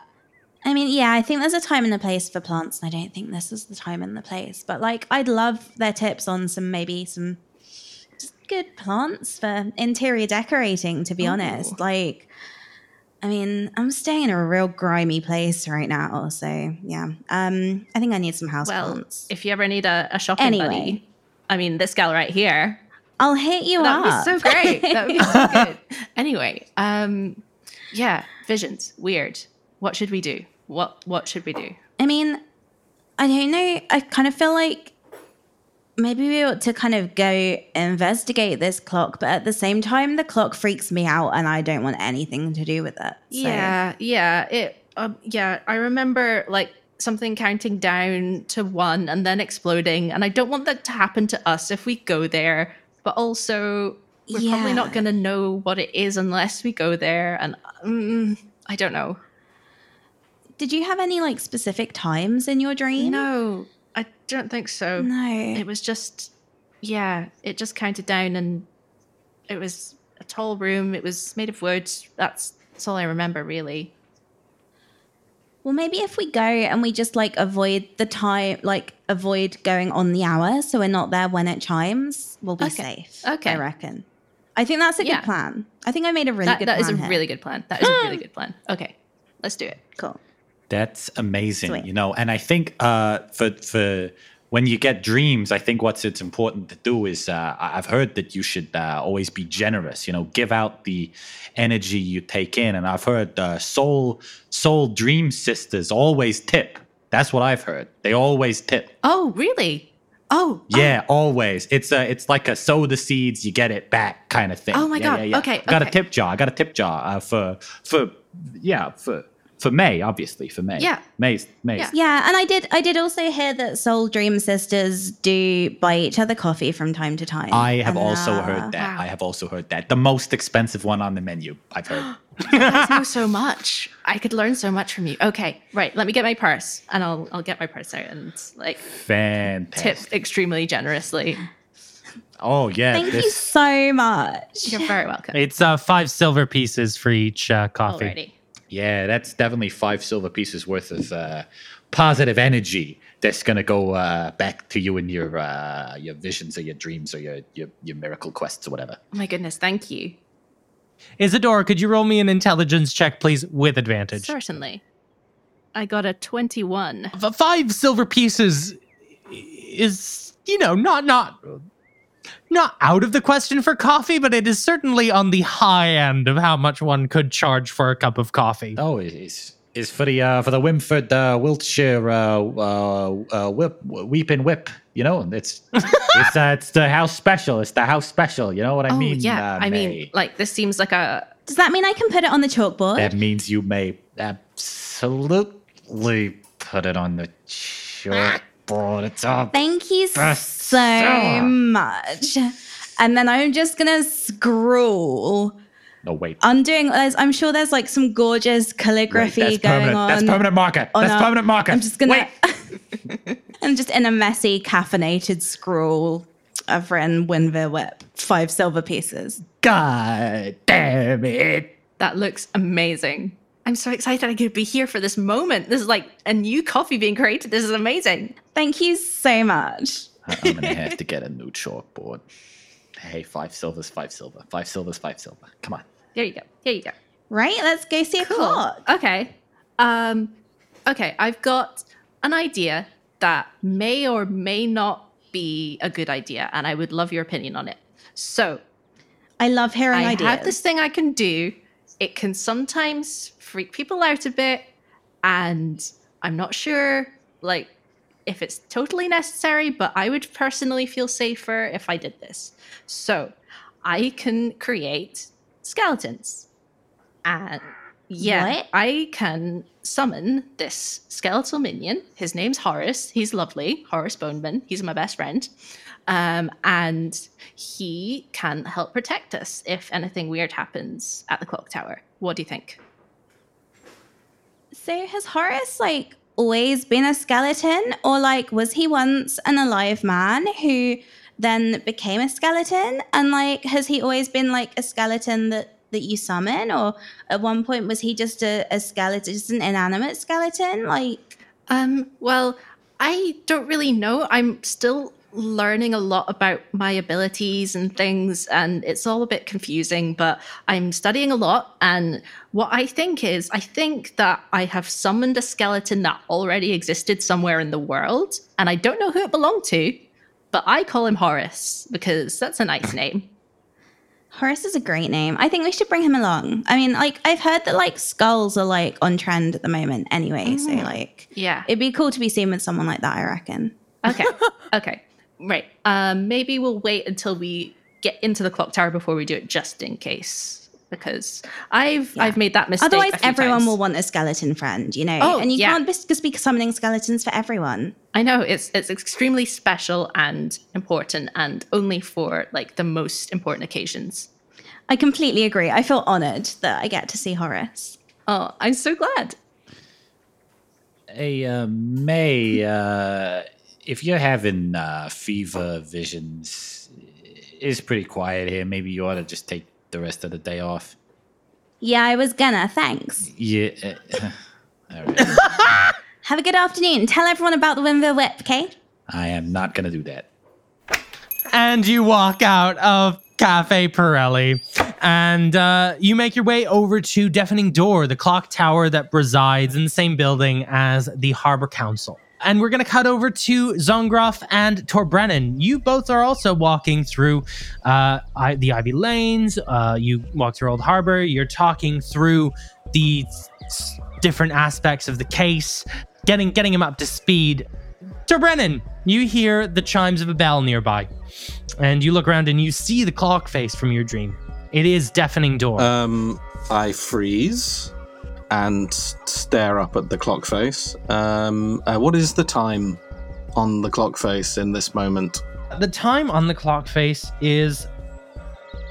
I mean, yeah, I think there's a time and a place for plants, and I don't think this is the time and the place. But like, I'd love their tips on some maybe some good plants for interior decorating. To be honest, like, I mean, I'm staying in a real grimy place right now, so yeah. Um, I think I need some house well, plants. if you ever need a, a shopping Anyway. buddy, I mean, this gal right here. I'll hit you that would up. be so great. That would be so good. Anyway, um, yeah, visions. Weird. What should we do? What What should we do? I mean, I don't know. I kind of feel like maybe we ought to kind of go investigate this clock, but at the same time, the clock freaks me out and I don't want anything to do with it. So- Yeah, yeah. It um yeah, I remember like something counting down to one and then exploding, and I don't want that to happen to us if we go there. But also, we're probably not going to know what it is unless we go there, and mm, I don't know. Did you have any like specific times in your dream? No, I don't think so. No. It was just, yeah, it just counted down, and it was a tall room. It was made of wood. That's that's all I remember, really. Well, maybe if we go and we just like avoid the time, like avoid going on the hour, so we're not there when it chimes, we'll be Okay. safe. Okay. I reckon. I think that's a Yeah. good plan. I think I made a really that, good that plan. is a here. really good plan. That is a really good plan. Okay, let's do it. Cool. That's amazing, Sweet. you know. And I think uh, for for when you get dreams, I think what's it's important to do is uh, I've heard that you should uh, always be generous. You know, give out the energy you take in. And I've heard uh, soul soul dream sisters always tip. That's what I've heard. They always tip. Oh, really? Oh, Yeah, always. It's a it's like a sow the seeds, you get it back kind of thing. Oh my Yeah, God. yeah, yeah. Okay, I got a tip jar. I got a tip jar uh, for for yeah for for May, obviously for May. Yeah. May's May's. Yeah. Yeah, and I did. I did also hear that Soul Dream Sisters do buy each other coffee from time to time. I have And, also uh, heard that. I have also heard that. The most expensive one on the menu, I've heard. you guys know so much. I could learn so much from you. Okay, right. Let me get my purse, and I'll I'll get my purse out and like Fantastic. tip extremely generously. Oh yeah. Thank you so much. You're very welcome. It's uh, five silver pieces for each uh, coffee. Alrighty. Yeah, that's definitely five silver pieces worth of uh, positive energy that's gonna go uh, back to you and your uh, your visions or your dreams or your, your your miracle quests or whatever. Oh my goodness, thank you. Isadora, could you roll me an intelligence check, please, with advantage? Certainly. I got a 21. F- five silver pieces is, you know, not not not out of the question for coffee, but it is certainly on the high end of how much one could charge for a cup of coffee. Oh, it is. is for the uh, for the Wimford uh, Wiltshire uh, uh, uh, whip weeping whip. You know, it's it's uh, it's the house special. It's the house special. You know what I oh, mean? yeah. uh, I mean, like, this seems like a. Does that mean I can put it on the chalkboard? that means you may absolutely put it on the chalkboard. It's all Thank you so seller. much. And then I'm just gonna scroll. no wait. I'm doing. I'm sure there's like some gorgeous calligraphy Wait, going permanent. on. That's permanent marker. That's a- permanent marker. I'm just gonna. Wait. I'm just in a messy caffeinated scroll. I've written Winver Whip, five silver pieces. God damn it. That looks amazing. I'm so excited I could be here for this moment. This is like a new coffee being created. This is amazing. Thank you so much. I- I'm gonna have to get a new chalkboard. Hey, five silvers, five silver, five silvers, five silver. Come on. There you go. Here you go. Right? Let's go see a clock. Okay. Um okay, I've got an idea that may or may not be a good idea, and I would love your opinion on it. So, I love hearing I ideas. I have this thing I can do. It can sometimes freak people out a bit, and I'm not sure, like, if it's totally necessary, but I would personally feel safer if I did this. So, I can create skeletons. And yeah, What? I can summon this skeletal minion. His name's Horace. He's lovely. Horace Boneman. He's my best friend. Um, and he can help protect us if anything weird happens at the clock tower. What do you think? So has Horace like always been a skeleton, or like was he once an alive man who then became a skeleton? And like has he always been like a skeleton that that you summon, or at one point was he just a, a skeleton, just an inanimate skeleton? Like Um, well, I don't really know. I'm still learning a lot about my abilities and things, and it's all a bit confusing, but I'm studying a lot. And what I think is, I think that I have summoned a skeleton that already existed somewhere in the world, and I don't know who it belonged to, but I call him Horace because that's a nice name. Horace is a great name. I think we should bring him along. I mean, like I've heard that like skulls are like on trend at the moment anyway. So mm. like Yeah. it'd be cool to be seen with someone like that, I reckon. Okay. okay. Right. Um, maybe we'll wait until we get into the clock tower before we do it, just in case, because I've I've made that mistake. Otherwise, a few everyone times. will want a skeleton friend, you know. Oh, and you yeah. can't just be summoning skeletons for everyone. I know it's it's extremely special and important, and only for like the most important occasions. I completely agree. I feel honored that I get to see Horace. Oh, I'm so glad. Hey, uh, May, uh, if you're having uh, fever visions, it's pretty quiet here. Maybe you ought to just take the rest of the day off. Yeah, I was gonna. Thanks. Yeah. uh, all right. Have a good afternoon. Tell everyone about the Winville Whip, okay? I am not going to do that. and you walk out of Cafe Pirelli and uh, you make your way over to Deafening Door, the clock tower that resides in the same building as the Harbor Council. And we're going to cut over to Zongroff and Tor Brennan. You both are also walking through uh, I- the Ivy Lanes. Uh, you walk through Old Harbor. You're talking through the different aspects of the case, getting getting him up to speed. Tor Brennan, you hear the chimes of a bell nearby, and you look around and you see the clock face from your dream. It is deafening door. Um, I freeze and stare up at the clock face. Um, uh, what is the time on the clock face in this moment? the time on the clock face is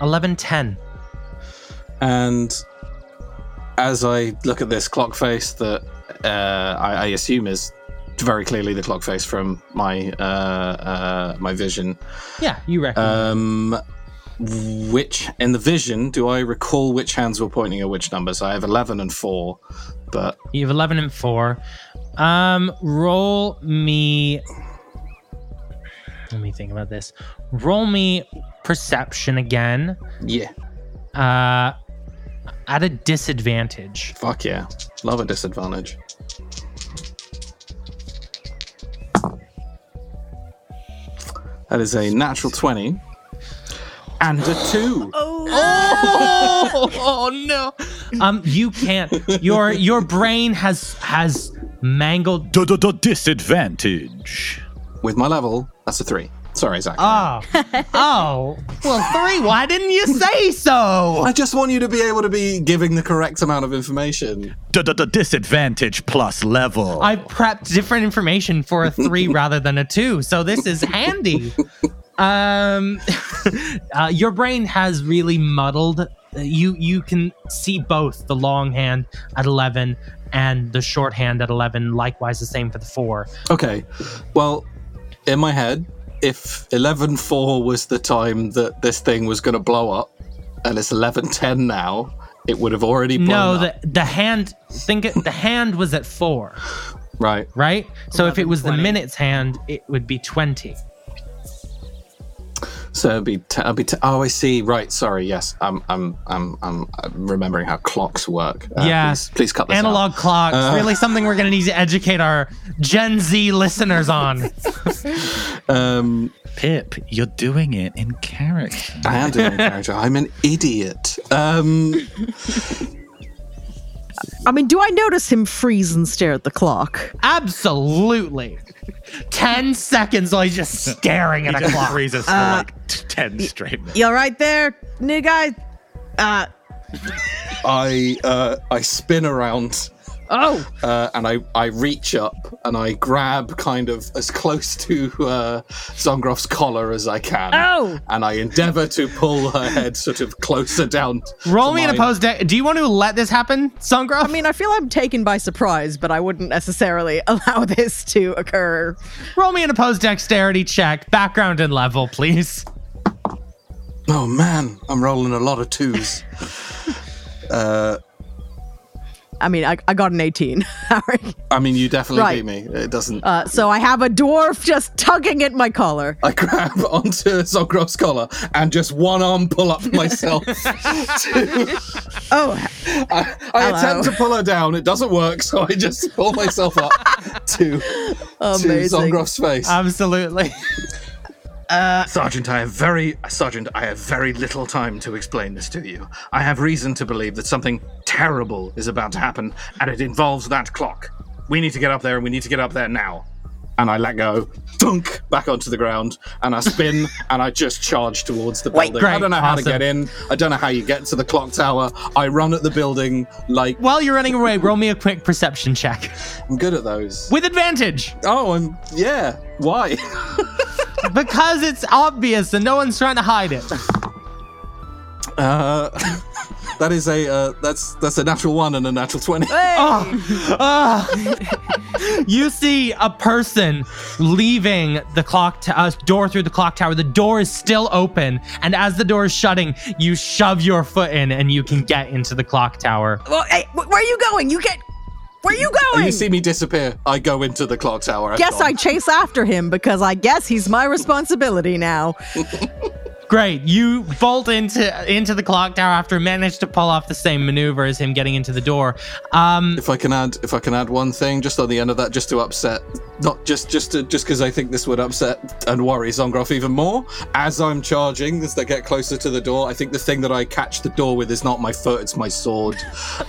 11:10. And as I look at this clock face, that uh, I, I assume is very clearly the clock face from my uh, uh, my vision. Yeah, you reckon. Um, which in the vision do I recall which hands were pointing at which numbers? I have eleven and four, but you have 11 and 4. Um roll me Let me think about this. Roll me perception again. yeah, Uh at a disadvantage. fuck yeah, love a disadvantage. That is a natural twenty and a two. oh, oh no. Um you can't your your brain has has mangled Disadvantage. With my level, that's a three. Sorry, Zach. Oh. oh. Well, 3. Why didn't you say so? I just want you to be able to be giving the correct amount of information. Disadvantage plus level. I prepped different information for a three rather than a two, so this is handy. Um, uh, your brain has really muddled. Uh, You you can see both the long hand at eleven and the short hand at eleven. Likewise, the same for the four. Okay. Well, in my head, if 11.4 was the time that this thing was going to blow up, and it's 11.10 now, it would have already blown No, up. the the hand. Think it, the hand was at four, Right. right? So if it was the minutes hand, it would be twenty. So it'd be, t- it'd be t- oh, I see. Right, sorry. Yes, I'm, I'm, I'm, I'm, I'm remembering how clocks work. Uh, yeah. please, please cut this out. Analog clocks. Uh, really something we're going to need to educate our Gen Z listeners on. Um, Pip, you're doing it in character. I am doing a character. I'm an idiot. Um, I mean, do I notice him freeze and stare at the clock? Absolutely. 10 seconds while he's just staring at a clock. freezes for Uh, like t- 10 straight minutes. You all right there, new guy? Uh, I, uh, I spin around oh, uh, and I, I reach up and I grab kind of as close to uh, Zongroff's collar as I can. Oh! And I endeavor to pull her head sort of closer down. Roll to me an mine. opposed deck. Do you want to let this happen, Zongroff? I mean, I feel I'm taken by surprise, but I wouldn't necessarily allow this to occur. roll me an opposed dexterity check, background and level, please. Oh man, I'm rolling a lot of twos. uh, I mean, I, I got an 18. I mean, you definitely Right. beat me. It doesn't. Uh, so I have a dwarf just tugging at my collar. I grab onto Zongroff's collar and just one arm pull up myself. to, Oh, I, I attempt to pull her down. It doesn't work, so I just pull myself up to, to Amazing. Zongroff's face. Absolutely. Uh, Sergeant, I have very Sergeant, I have very little time to explain this to you. I have reason to believe that something terrible is about to happen, and it involves that clock. We need to get up there, and we need to get up there now. And I let go, dunk back onto the ground, and I spin and I just charge towards the building. I great, don't know how awesome. to get in. I don't know how you get to the clock tower. I run at the building like While you're running away, roll me a quick perception check I'm good at those. with advantage Oh, I'm yeah. Why? because it's obvious and no one's trying to hide it. Uh, that is a uh, that's that's a natural one and a natural twenty. Oh, oh. you see a person leaving the clock t- uh, door through the clock tower. The door is still open, and as the door is shutting, you shove your foot in, and you can get into the clock tower. well, hey, wh- where are you going? You get. Where are you going? You see me disappear. I go into the clock tower. I'm Guess gone. I chase after him because I guess he's my responsibility now. Great, you bolt into into the clock tower after managed to pull off the same maneuver as him getting into the door. Um, If I can add, if I can add one thing just on the end of that, just to upset, not just just to, just because I think this would upset and worry Zongroff even more. As I'm charging, as they get closer to the door, I think the thing that I catch the door with is not my foot; it's my sword.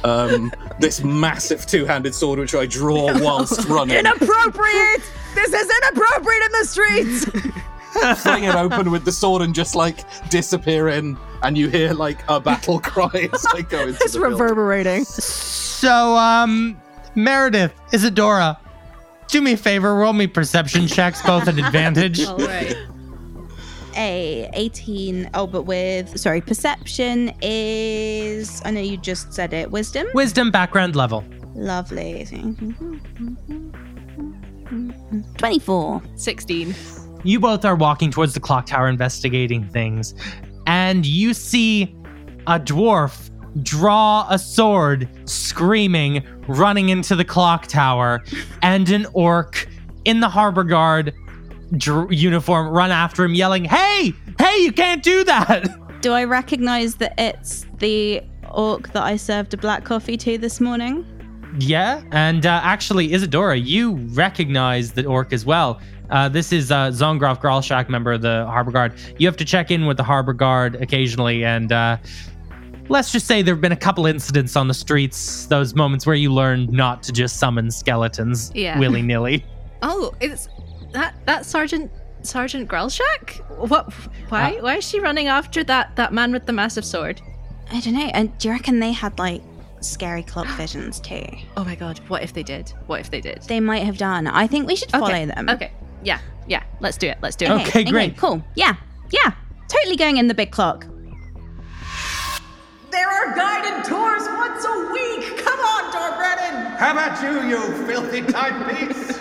Um, this massive two-handed sword which I draw whilst running. Inappropriate! This is inappropriate in the streets! fling it open with the sword and just like disappear in, and you hear like a battle cry as I go into it's the building. reverberating. so um, Meredith, Isadora, do me a favor, roll me perception checks, both at advantage. All right. A 18. Oh, but with sorry, perception is. I know you just said it. Wisdom. Wisdom background level. Lovely. 24. 16. You both are walking towards the clock tower investigating things, and you see a dwarf draw a sword, screaming, running into the clock tower, and an orc in the harbor guard dr- uniform run after him, yelling, Hey, hey, you can't do that! Do I recognize that it's the orc that I served a black coffee to this morning? Yeah, and uh, actually, Isadora, you recognize the orc as well. Uh, this is uh, Zongroff Gralshak, member of the Harbor Guard. You have to check in with the Harbor Guard occasionally, and uh, let's just say there have been a couple incidents on the streets, those moments where you learn not to just summon skeletons Yeah. willy nilly. Oh, it's that that Sergeant Sergeant Gralshak? What? Why? Uh, why is she running after that that man with the massive sword? I don't know. And do you reckon they had like scary clock visions too? Oh my god! What if they did? What if they did? They might have done. I think we should follow okay. them. Okay. Yeah. Yeah. Let's do it. Let's do it. Okay, great. Cool. Yeah. Yeah. Totally going in the big clock. There are guided tours once a week. Come on, Dorbrennan. How about you, you filthy timepiece?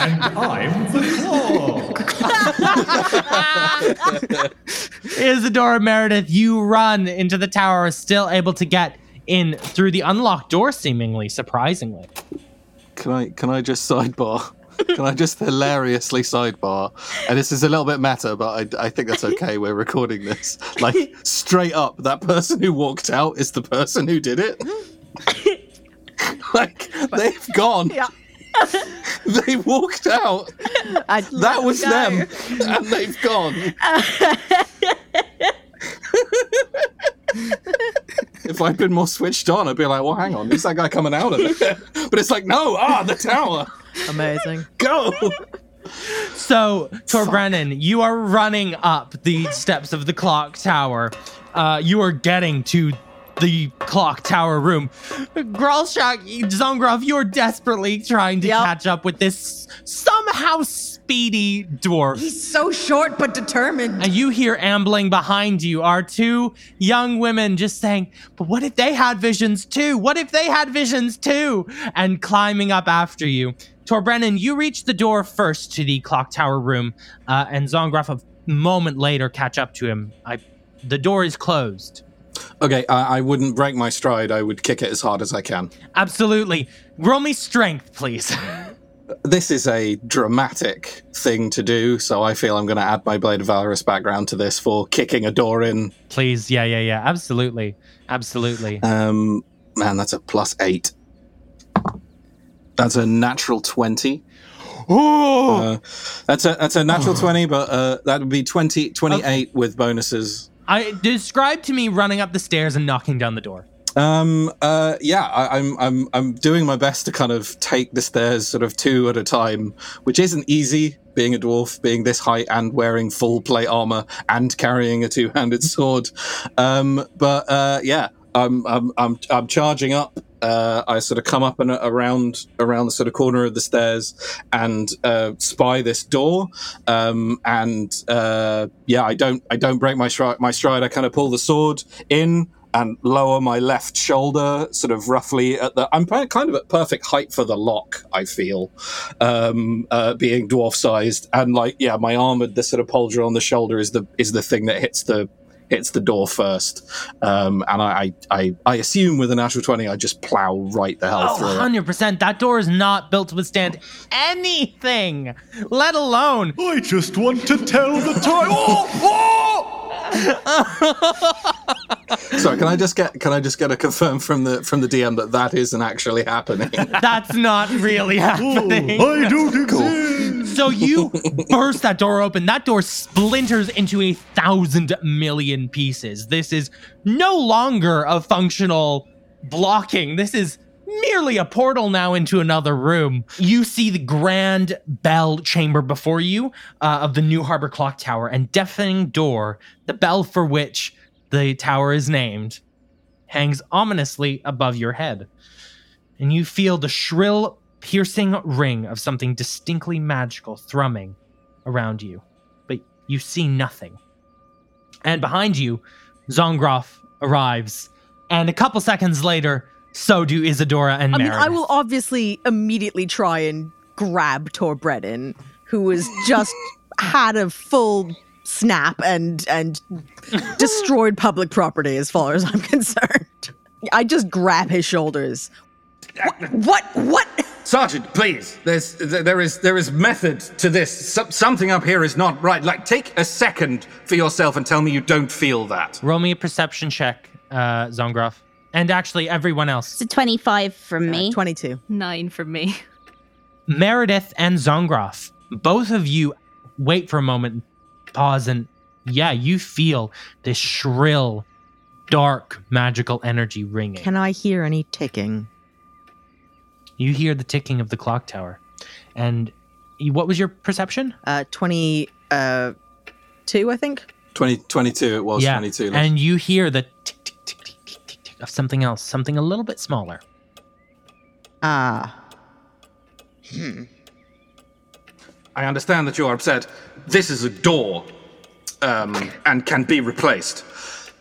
And I'm the claw. Isadora Meredith, you run into the tower, still able to get in through the unlocked door, seemingly, surprisingly. Can I can I just sidebar? can I just hilariously sidebar? And this is a little bit meta, but I, I think that's okay. We're recording this. Like straight up, that person who walked out is the person who did it. like they've gone. Yeah. they walked out. That was go. them, and they've gone. If I'd been more switched on, I'd be like, "Well, hang on, who's that guy coming out of it?" But it's like, no, ah, the tower, Amazing. go. So, Tor Brennan, you are running up the steps of the clock tower. Uh, you are getting to the clock tower room. Gralshak, Zongroff, you're desperately trying to Yep. catch up with this somehow speedy dwarf. He's so short but determined. And you hear ambling behind you are two young women just saying, But what if they had visions too? What if they had visions too? And climbing up after you. Tor Brennan, you reach the door first to the clock tower room, uh, and Zongroff a moment later catch up to him. I, the door is closed. Okay, I, I wouldn't break my stride. I would kick it as hard as I can. Absolutely. Roll me strength, please. This is a dramatic thing to do, so I feel I'm going to add my Blade of Valorous background to this for kicking a door in. please. Yeah, yeah, yeah. Absolutely. Absolutely. Um, man, that's a plus eight. That's a natural twenty. Oh! Uh, that's a that's a natural twenty, but uh, that would be 20, 28 with bonuses. I describe to me running up the stairs and knocking down the door. Um. Uh. Yeah. I, I'm. I'm. I'm doing my best to kind of take the stairs sort of two at a time, which isn't easy. Being a dwarf, being this height, and wearing full plate armor, and carrying a two-handed sword. Um. But uh. Yeah. I'm. I'm. I'm. I'm charging up. Uh, I sort of come up and around around the sort of corner of the stairs and uh, spy this door. Um, and uh, yeah, I don't I don't break my. My stride. I kind of pull the sword in and lower my left shoulder, sort of roughly at the. I'm kind of at perfect height for the lock. I feel, um, uh, being dwarf sized, and like yeah, my armored the sort of pauldron on the shoulder is the is the thing that hits the hits the door first. Um, and I, I I I assume with a natural twenty, I just plow right the hell Oh, through it. 100%. That door is not built to withstand anything, let alone. I just want to tell the time. Oh, Sorry, can I just get can I just get a confirm from the from the DM that that isn't actually happening? That's not really happening. I don't exist. So you burst that door open. That door splinters into a thousand million pieces. This is no longer a functional blocking. This is merely a portal now into another room. You see the grand bell chamber before you uh, of the New Harbor Clock Tower and deafening door, the bell for which the tower is named, hangs ominously above your head. And you feel the shrill, piercing ring of something distinctly magical thrumming around you. But you see nothing. And behind you, Zongroff arrives. And a couple seconds later, so do Isadora and I mean, I will obviously immediately try and grab Tor Brennan, who has just had a full snap and and destroyed public property as far as I'm concerned. I just grab his shoulders. What? What? Sergeant, please. There's there is there is method to this. So- something up here is not right. Like, take a second for yourself and tell me you don't feel that. Roll me a perception check, uh, Zongroff. And actually, everyone else. It's a 25 from me. 22. Nine from me. Meredith and Zongroff, both of you wait for a moment, pause, and yeah, you feel this shrill, dark, magical energy ringing. Can I hear any ticking? you hear the ticking of the clock tower. And you, what was your perception? Uh, 22, uh, I think. 20, 22, it was yeah. 22. And you hear the tick, of something else, something a little bit smaller. Ah. Hmm. I understand that you are upset. This is a door, um, and can be replaced.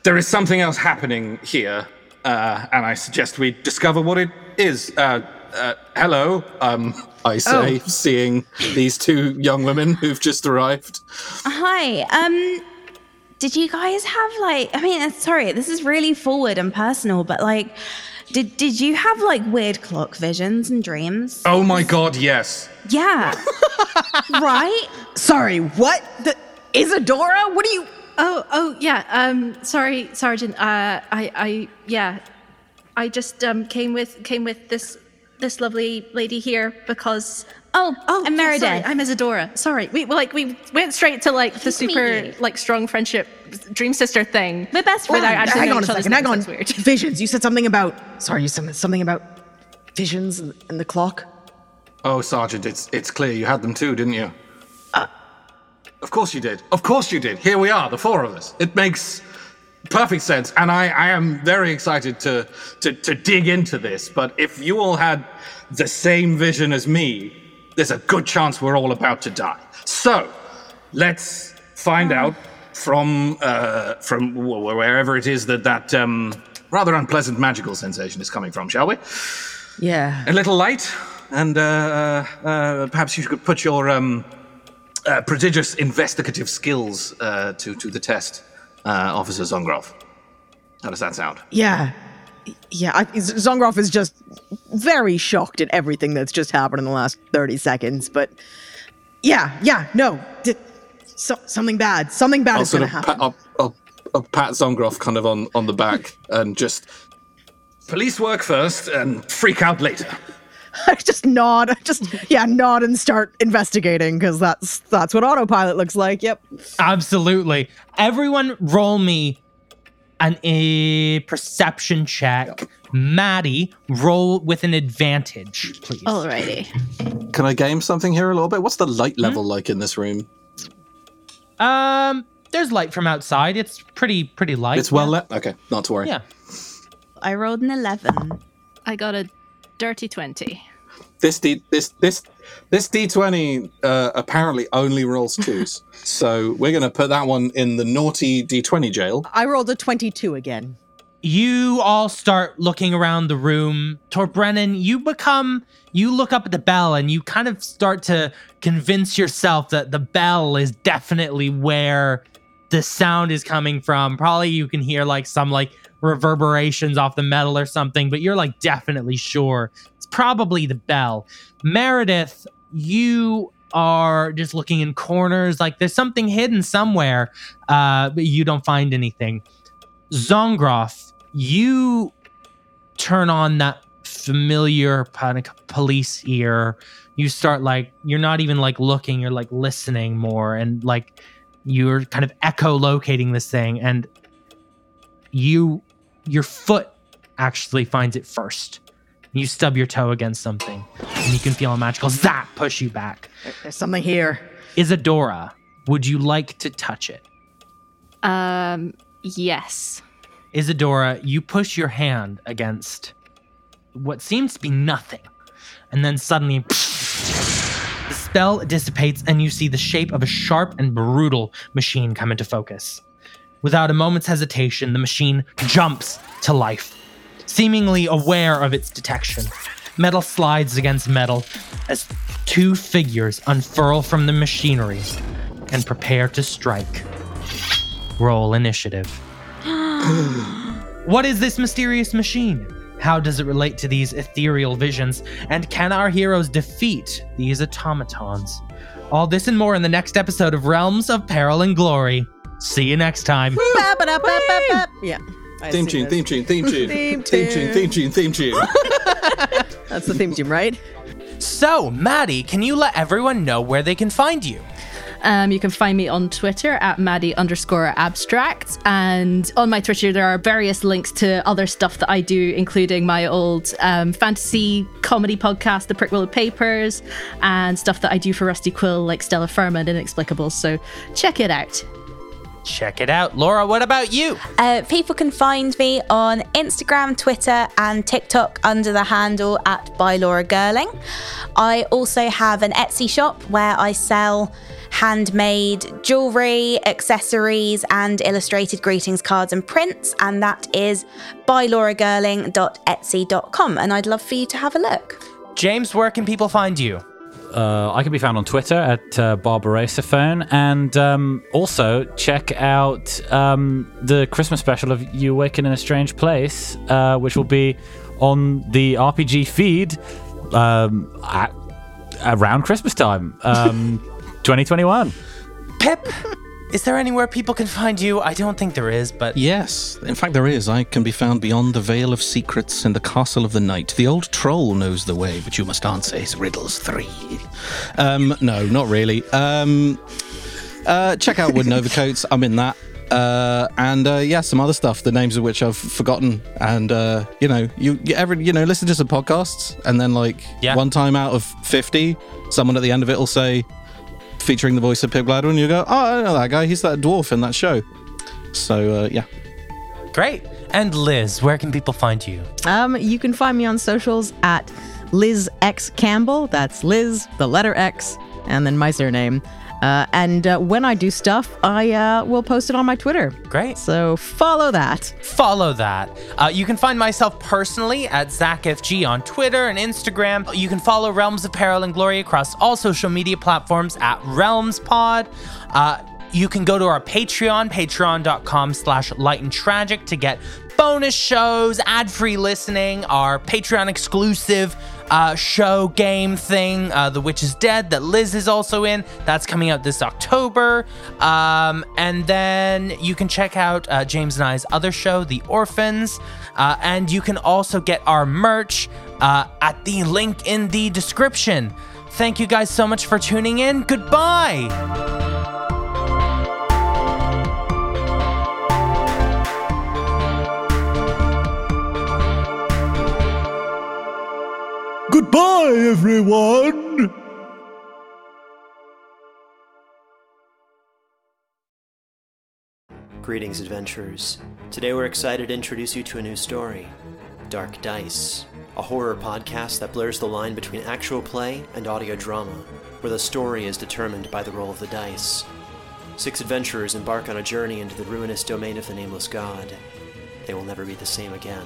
There is something else happening here, uh, and I suggest we discover what it is. Uh, uh, hello. um, I say, seeing these two young women who've just arrived. Hi. Um did you guys have like I mean, sorry, this is really forward and personal, but like Did did you have like weird clock visions and dreams? Oh my god, yes. Yeah. right? Sorry, what? The Isadora? What are you? Oh, oh, yeah. Um, sorry, Sergeant. Uh, I, I, yeah, I just um came with came with this this lovely lady here because. Oh, oh, I'm yeah, Meredith. sorry, I'm Isadora. Sorry, we well, like we went straight to like the Nice to meet super like strong friendship dream sister thing. We're best Without friends. actually hang on a each other's second. Hang names. on. Weird. Visions. You said something about. Sorry, you said something about visions and, and the clock. Oh, Sergeant, it's it's clear you had them too, didn't you? Uh. of course you did. Of course you did. Here we are, the four of us. It makes perfect sense, and I, I am very excited to, to to dig into this. But if you all had the same vision as me, there's a good chance we're all about to die. So, let's find out from uh, from wh- wherever it is that that um, rather unpleasant magical sensation is coming from, shall we? Yeah. a little light, and uh, uh, perhaps you could put your um, uh, prodigious investigative skills uh, to to the test, uh, Officer Zongroff. How does that sound? Yeah. Yeah, I, Z- Zongroff is just very shocked at everything that's just happened in the last 30 seconds, but yeah, yeah, no. D- so, something bad. Something bad I'll is going to happen. pat, I'll, I'll, I'll pat Zongroff kind of on, on the back and just Police work first and freak out later. I just nod, just yeah, nod and start investigating because that's that's what autopilot looks like. Yep. Absolutely. Everyone roll me an a perception check. Maddie, roll with an advantage, please. Alrighty. Can I game something here a little bit? What's the Hmm? light level like in this room? Um, there's light from outside. It's pretty pretty light. It's well yeah. lit. Okay, not to worry. Yeah. I rolled an 11. I got a dirty twenty. This D this this this D twenty uh, apparently only rolls twos, so we're gonna put that one in the naughty D twenty jail. I rolled a 22 again. You all start looking around the room. Tor Brennan, you become you look up at the bell and you kind of start to convince yourself that the bell is definitely where the sound is coming from. Probably you can hear like some like reverberations off the metal or something, but you're like definitely sure it's probably the bell. Meredith, you are just looking in corners like there's something hidden somewhere, uh, but you don't find anything. Zongroff, you turn on that familiar panic police ear. You start like you're not even like looking, you're like listening more and like you're kind of echolocating this thing and you your foot actually finds it first. You stub your toe against something and you can feel a magical zap push you back. There's something here. Isadora, would you like to touch it? Um, yes. Isadora, you push your hand against what seems to be nothing. And then suddenly, the spell dissipates, and you see the shape of a sharp and brutal machine come into focus. Without a moment's hesitation, the machine jumps to life, seemingly aware of its detection. Metal slides against metal as two figures unfurl from the machinery and prepare to strike. Roll initiative. What is this mysterious machine? How does it relate to these ethereal visions? And can our heroes defeat these automatons? All this and more in the next episode of Realms of Peril and Glory. See you next time. Yeah. I Theme see tune, theme tune, theme tune, Theme theme tune, theme tune, theme tune. That's the theme tune, right? So, Maddie, can you let everyone know where they can find you? Um, you can find me on Twitter at Maddie underscore abstract. And on my Twitter, there are various links to other stuff that I do, including my old um, fantasy comedy podcast, The Prickwillow Papers, and stuff that I do for Rusty Quill, like Stellar Firma and Inexplicable. So check it out. Check it out. Laura, what about you? Uh, people can find me on Instagram, Twitter, and TikTok under the handle at by Laura Gerling. I also have an Etsy shop where I sell handmade jewelry, accessories, and illustrated greetings cards and prints, and that is bylauragerling.etsy.com. And I'd love for you to have a look. James, where can people find you? Uh, I can be found on Twitter at uh, Barbarosaphone, and um, also check out um, the Christmas special of You Awaken in a Strange Place, uh, which will be on the RPG feed um, at, around Christmas time, um, 2021. Pip, is there anywhere people can find you? I don't think there is, but Yes, in fact, there is. I can be found beyond the Veil of Secrets in the Castle of the Night. The old troll knows the way, but you must answer his riddles three. Um, no, not really. Um, uh, check out Wooden Overcoats. I'm in that. Uh, and uh, yeah, some other stuff, the names of which I've forgotten. And uh, you know, you, you ever you know listen to some podcasts, and then like Yeah. one time out of fifty, someone at the end of it will say, featuring the voice of Pip Gladwin, and you go, oh, I know that guy. He's that dwarf in that show. So uh, yeah. great. And Liz, where can people find you? Um, you can find me on socials at Liz X Campbell. That's Liz, the letter X, and then my surname. Uh, and uh, when I do stuff, I uh, will post it on my Twitter. Great. So follow that. Follow that. Uh, you can find myself personally at ZachFG on Twitter and Instagram. You can follow Realms of Peril and Glory across all social media platforms at RealmsPod. Uh, you can go to our Patreon, patreon.com slash light and tragic to get bonus shows, ad-free listening, our Patreon exclusive uh, show game thing, uh, The Witch is Dead, that Liz is also in. That's coming out this October. Um, and then you can check out uh, James and I's other show, The Orphans. Uh, and you can also get our merch uh, at the link in the description. Thank you guys so much for tuning in. Goodbye. Goodbye, everyone! Greetings, adventurers. Today we're excited to introduce you to a new story Dark Dice, a horror podcast that blurs the line between actual play and audio drama, where the story is determined by the roll of the dice. Six adventurers embark on a journey into the ruinous domain of the Nameless God. They will never be the same again.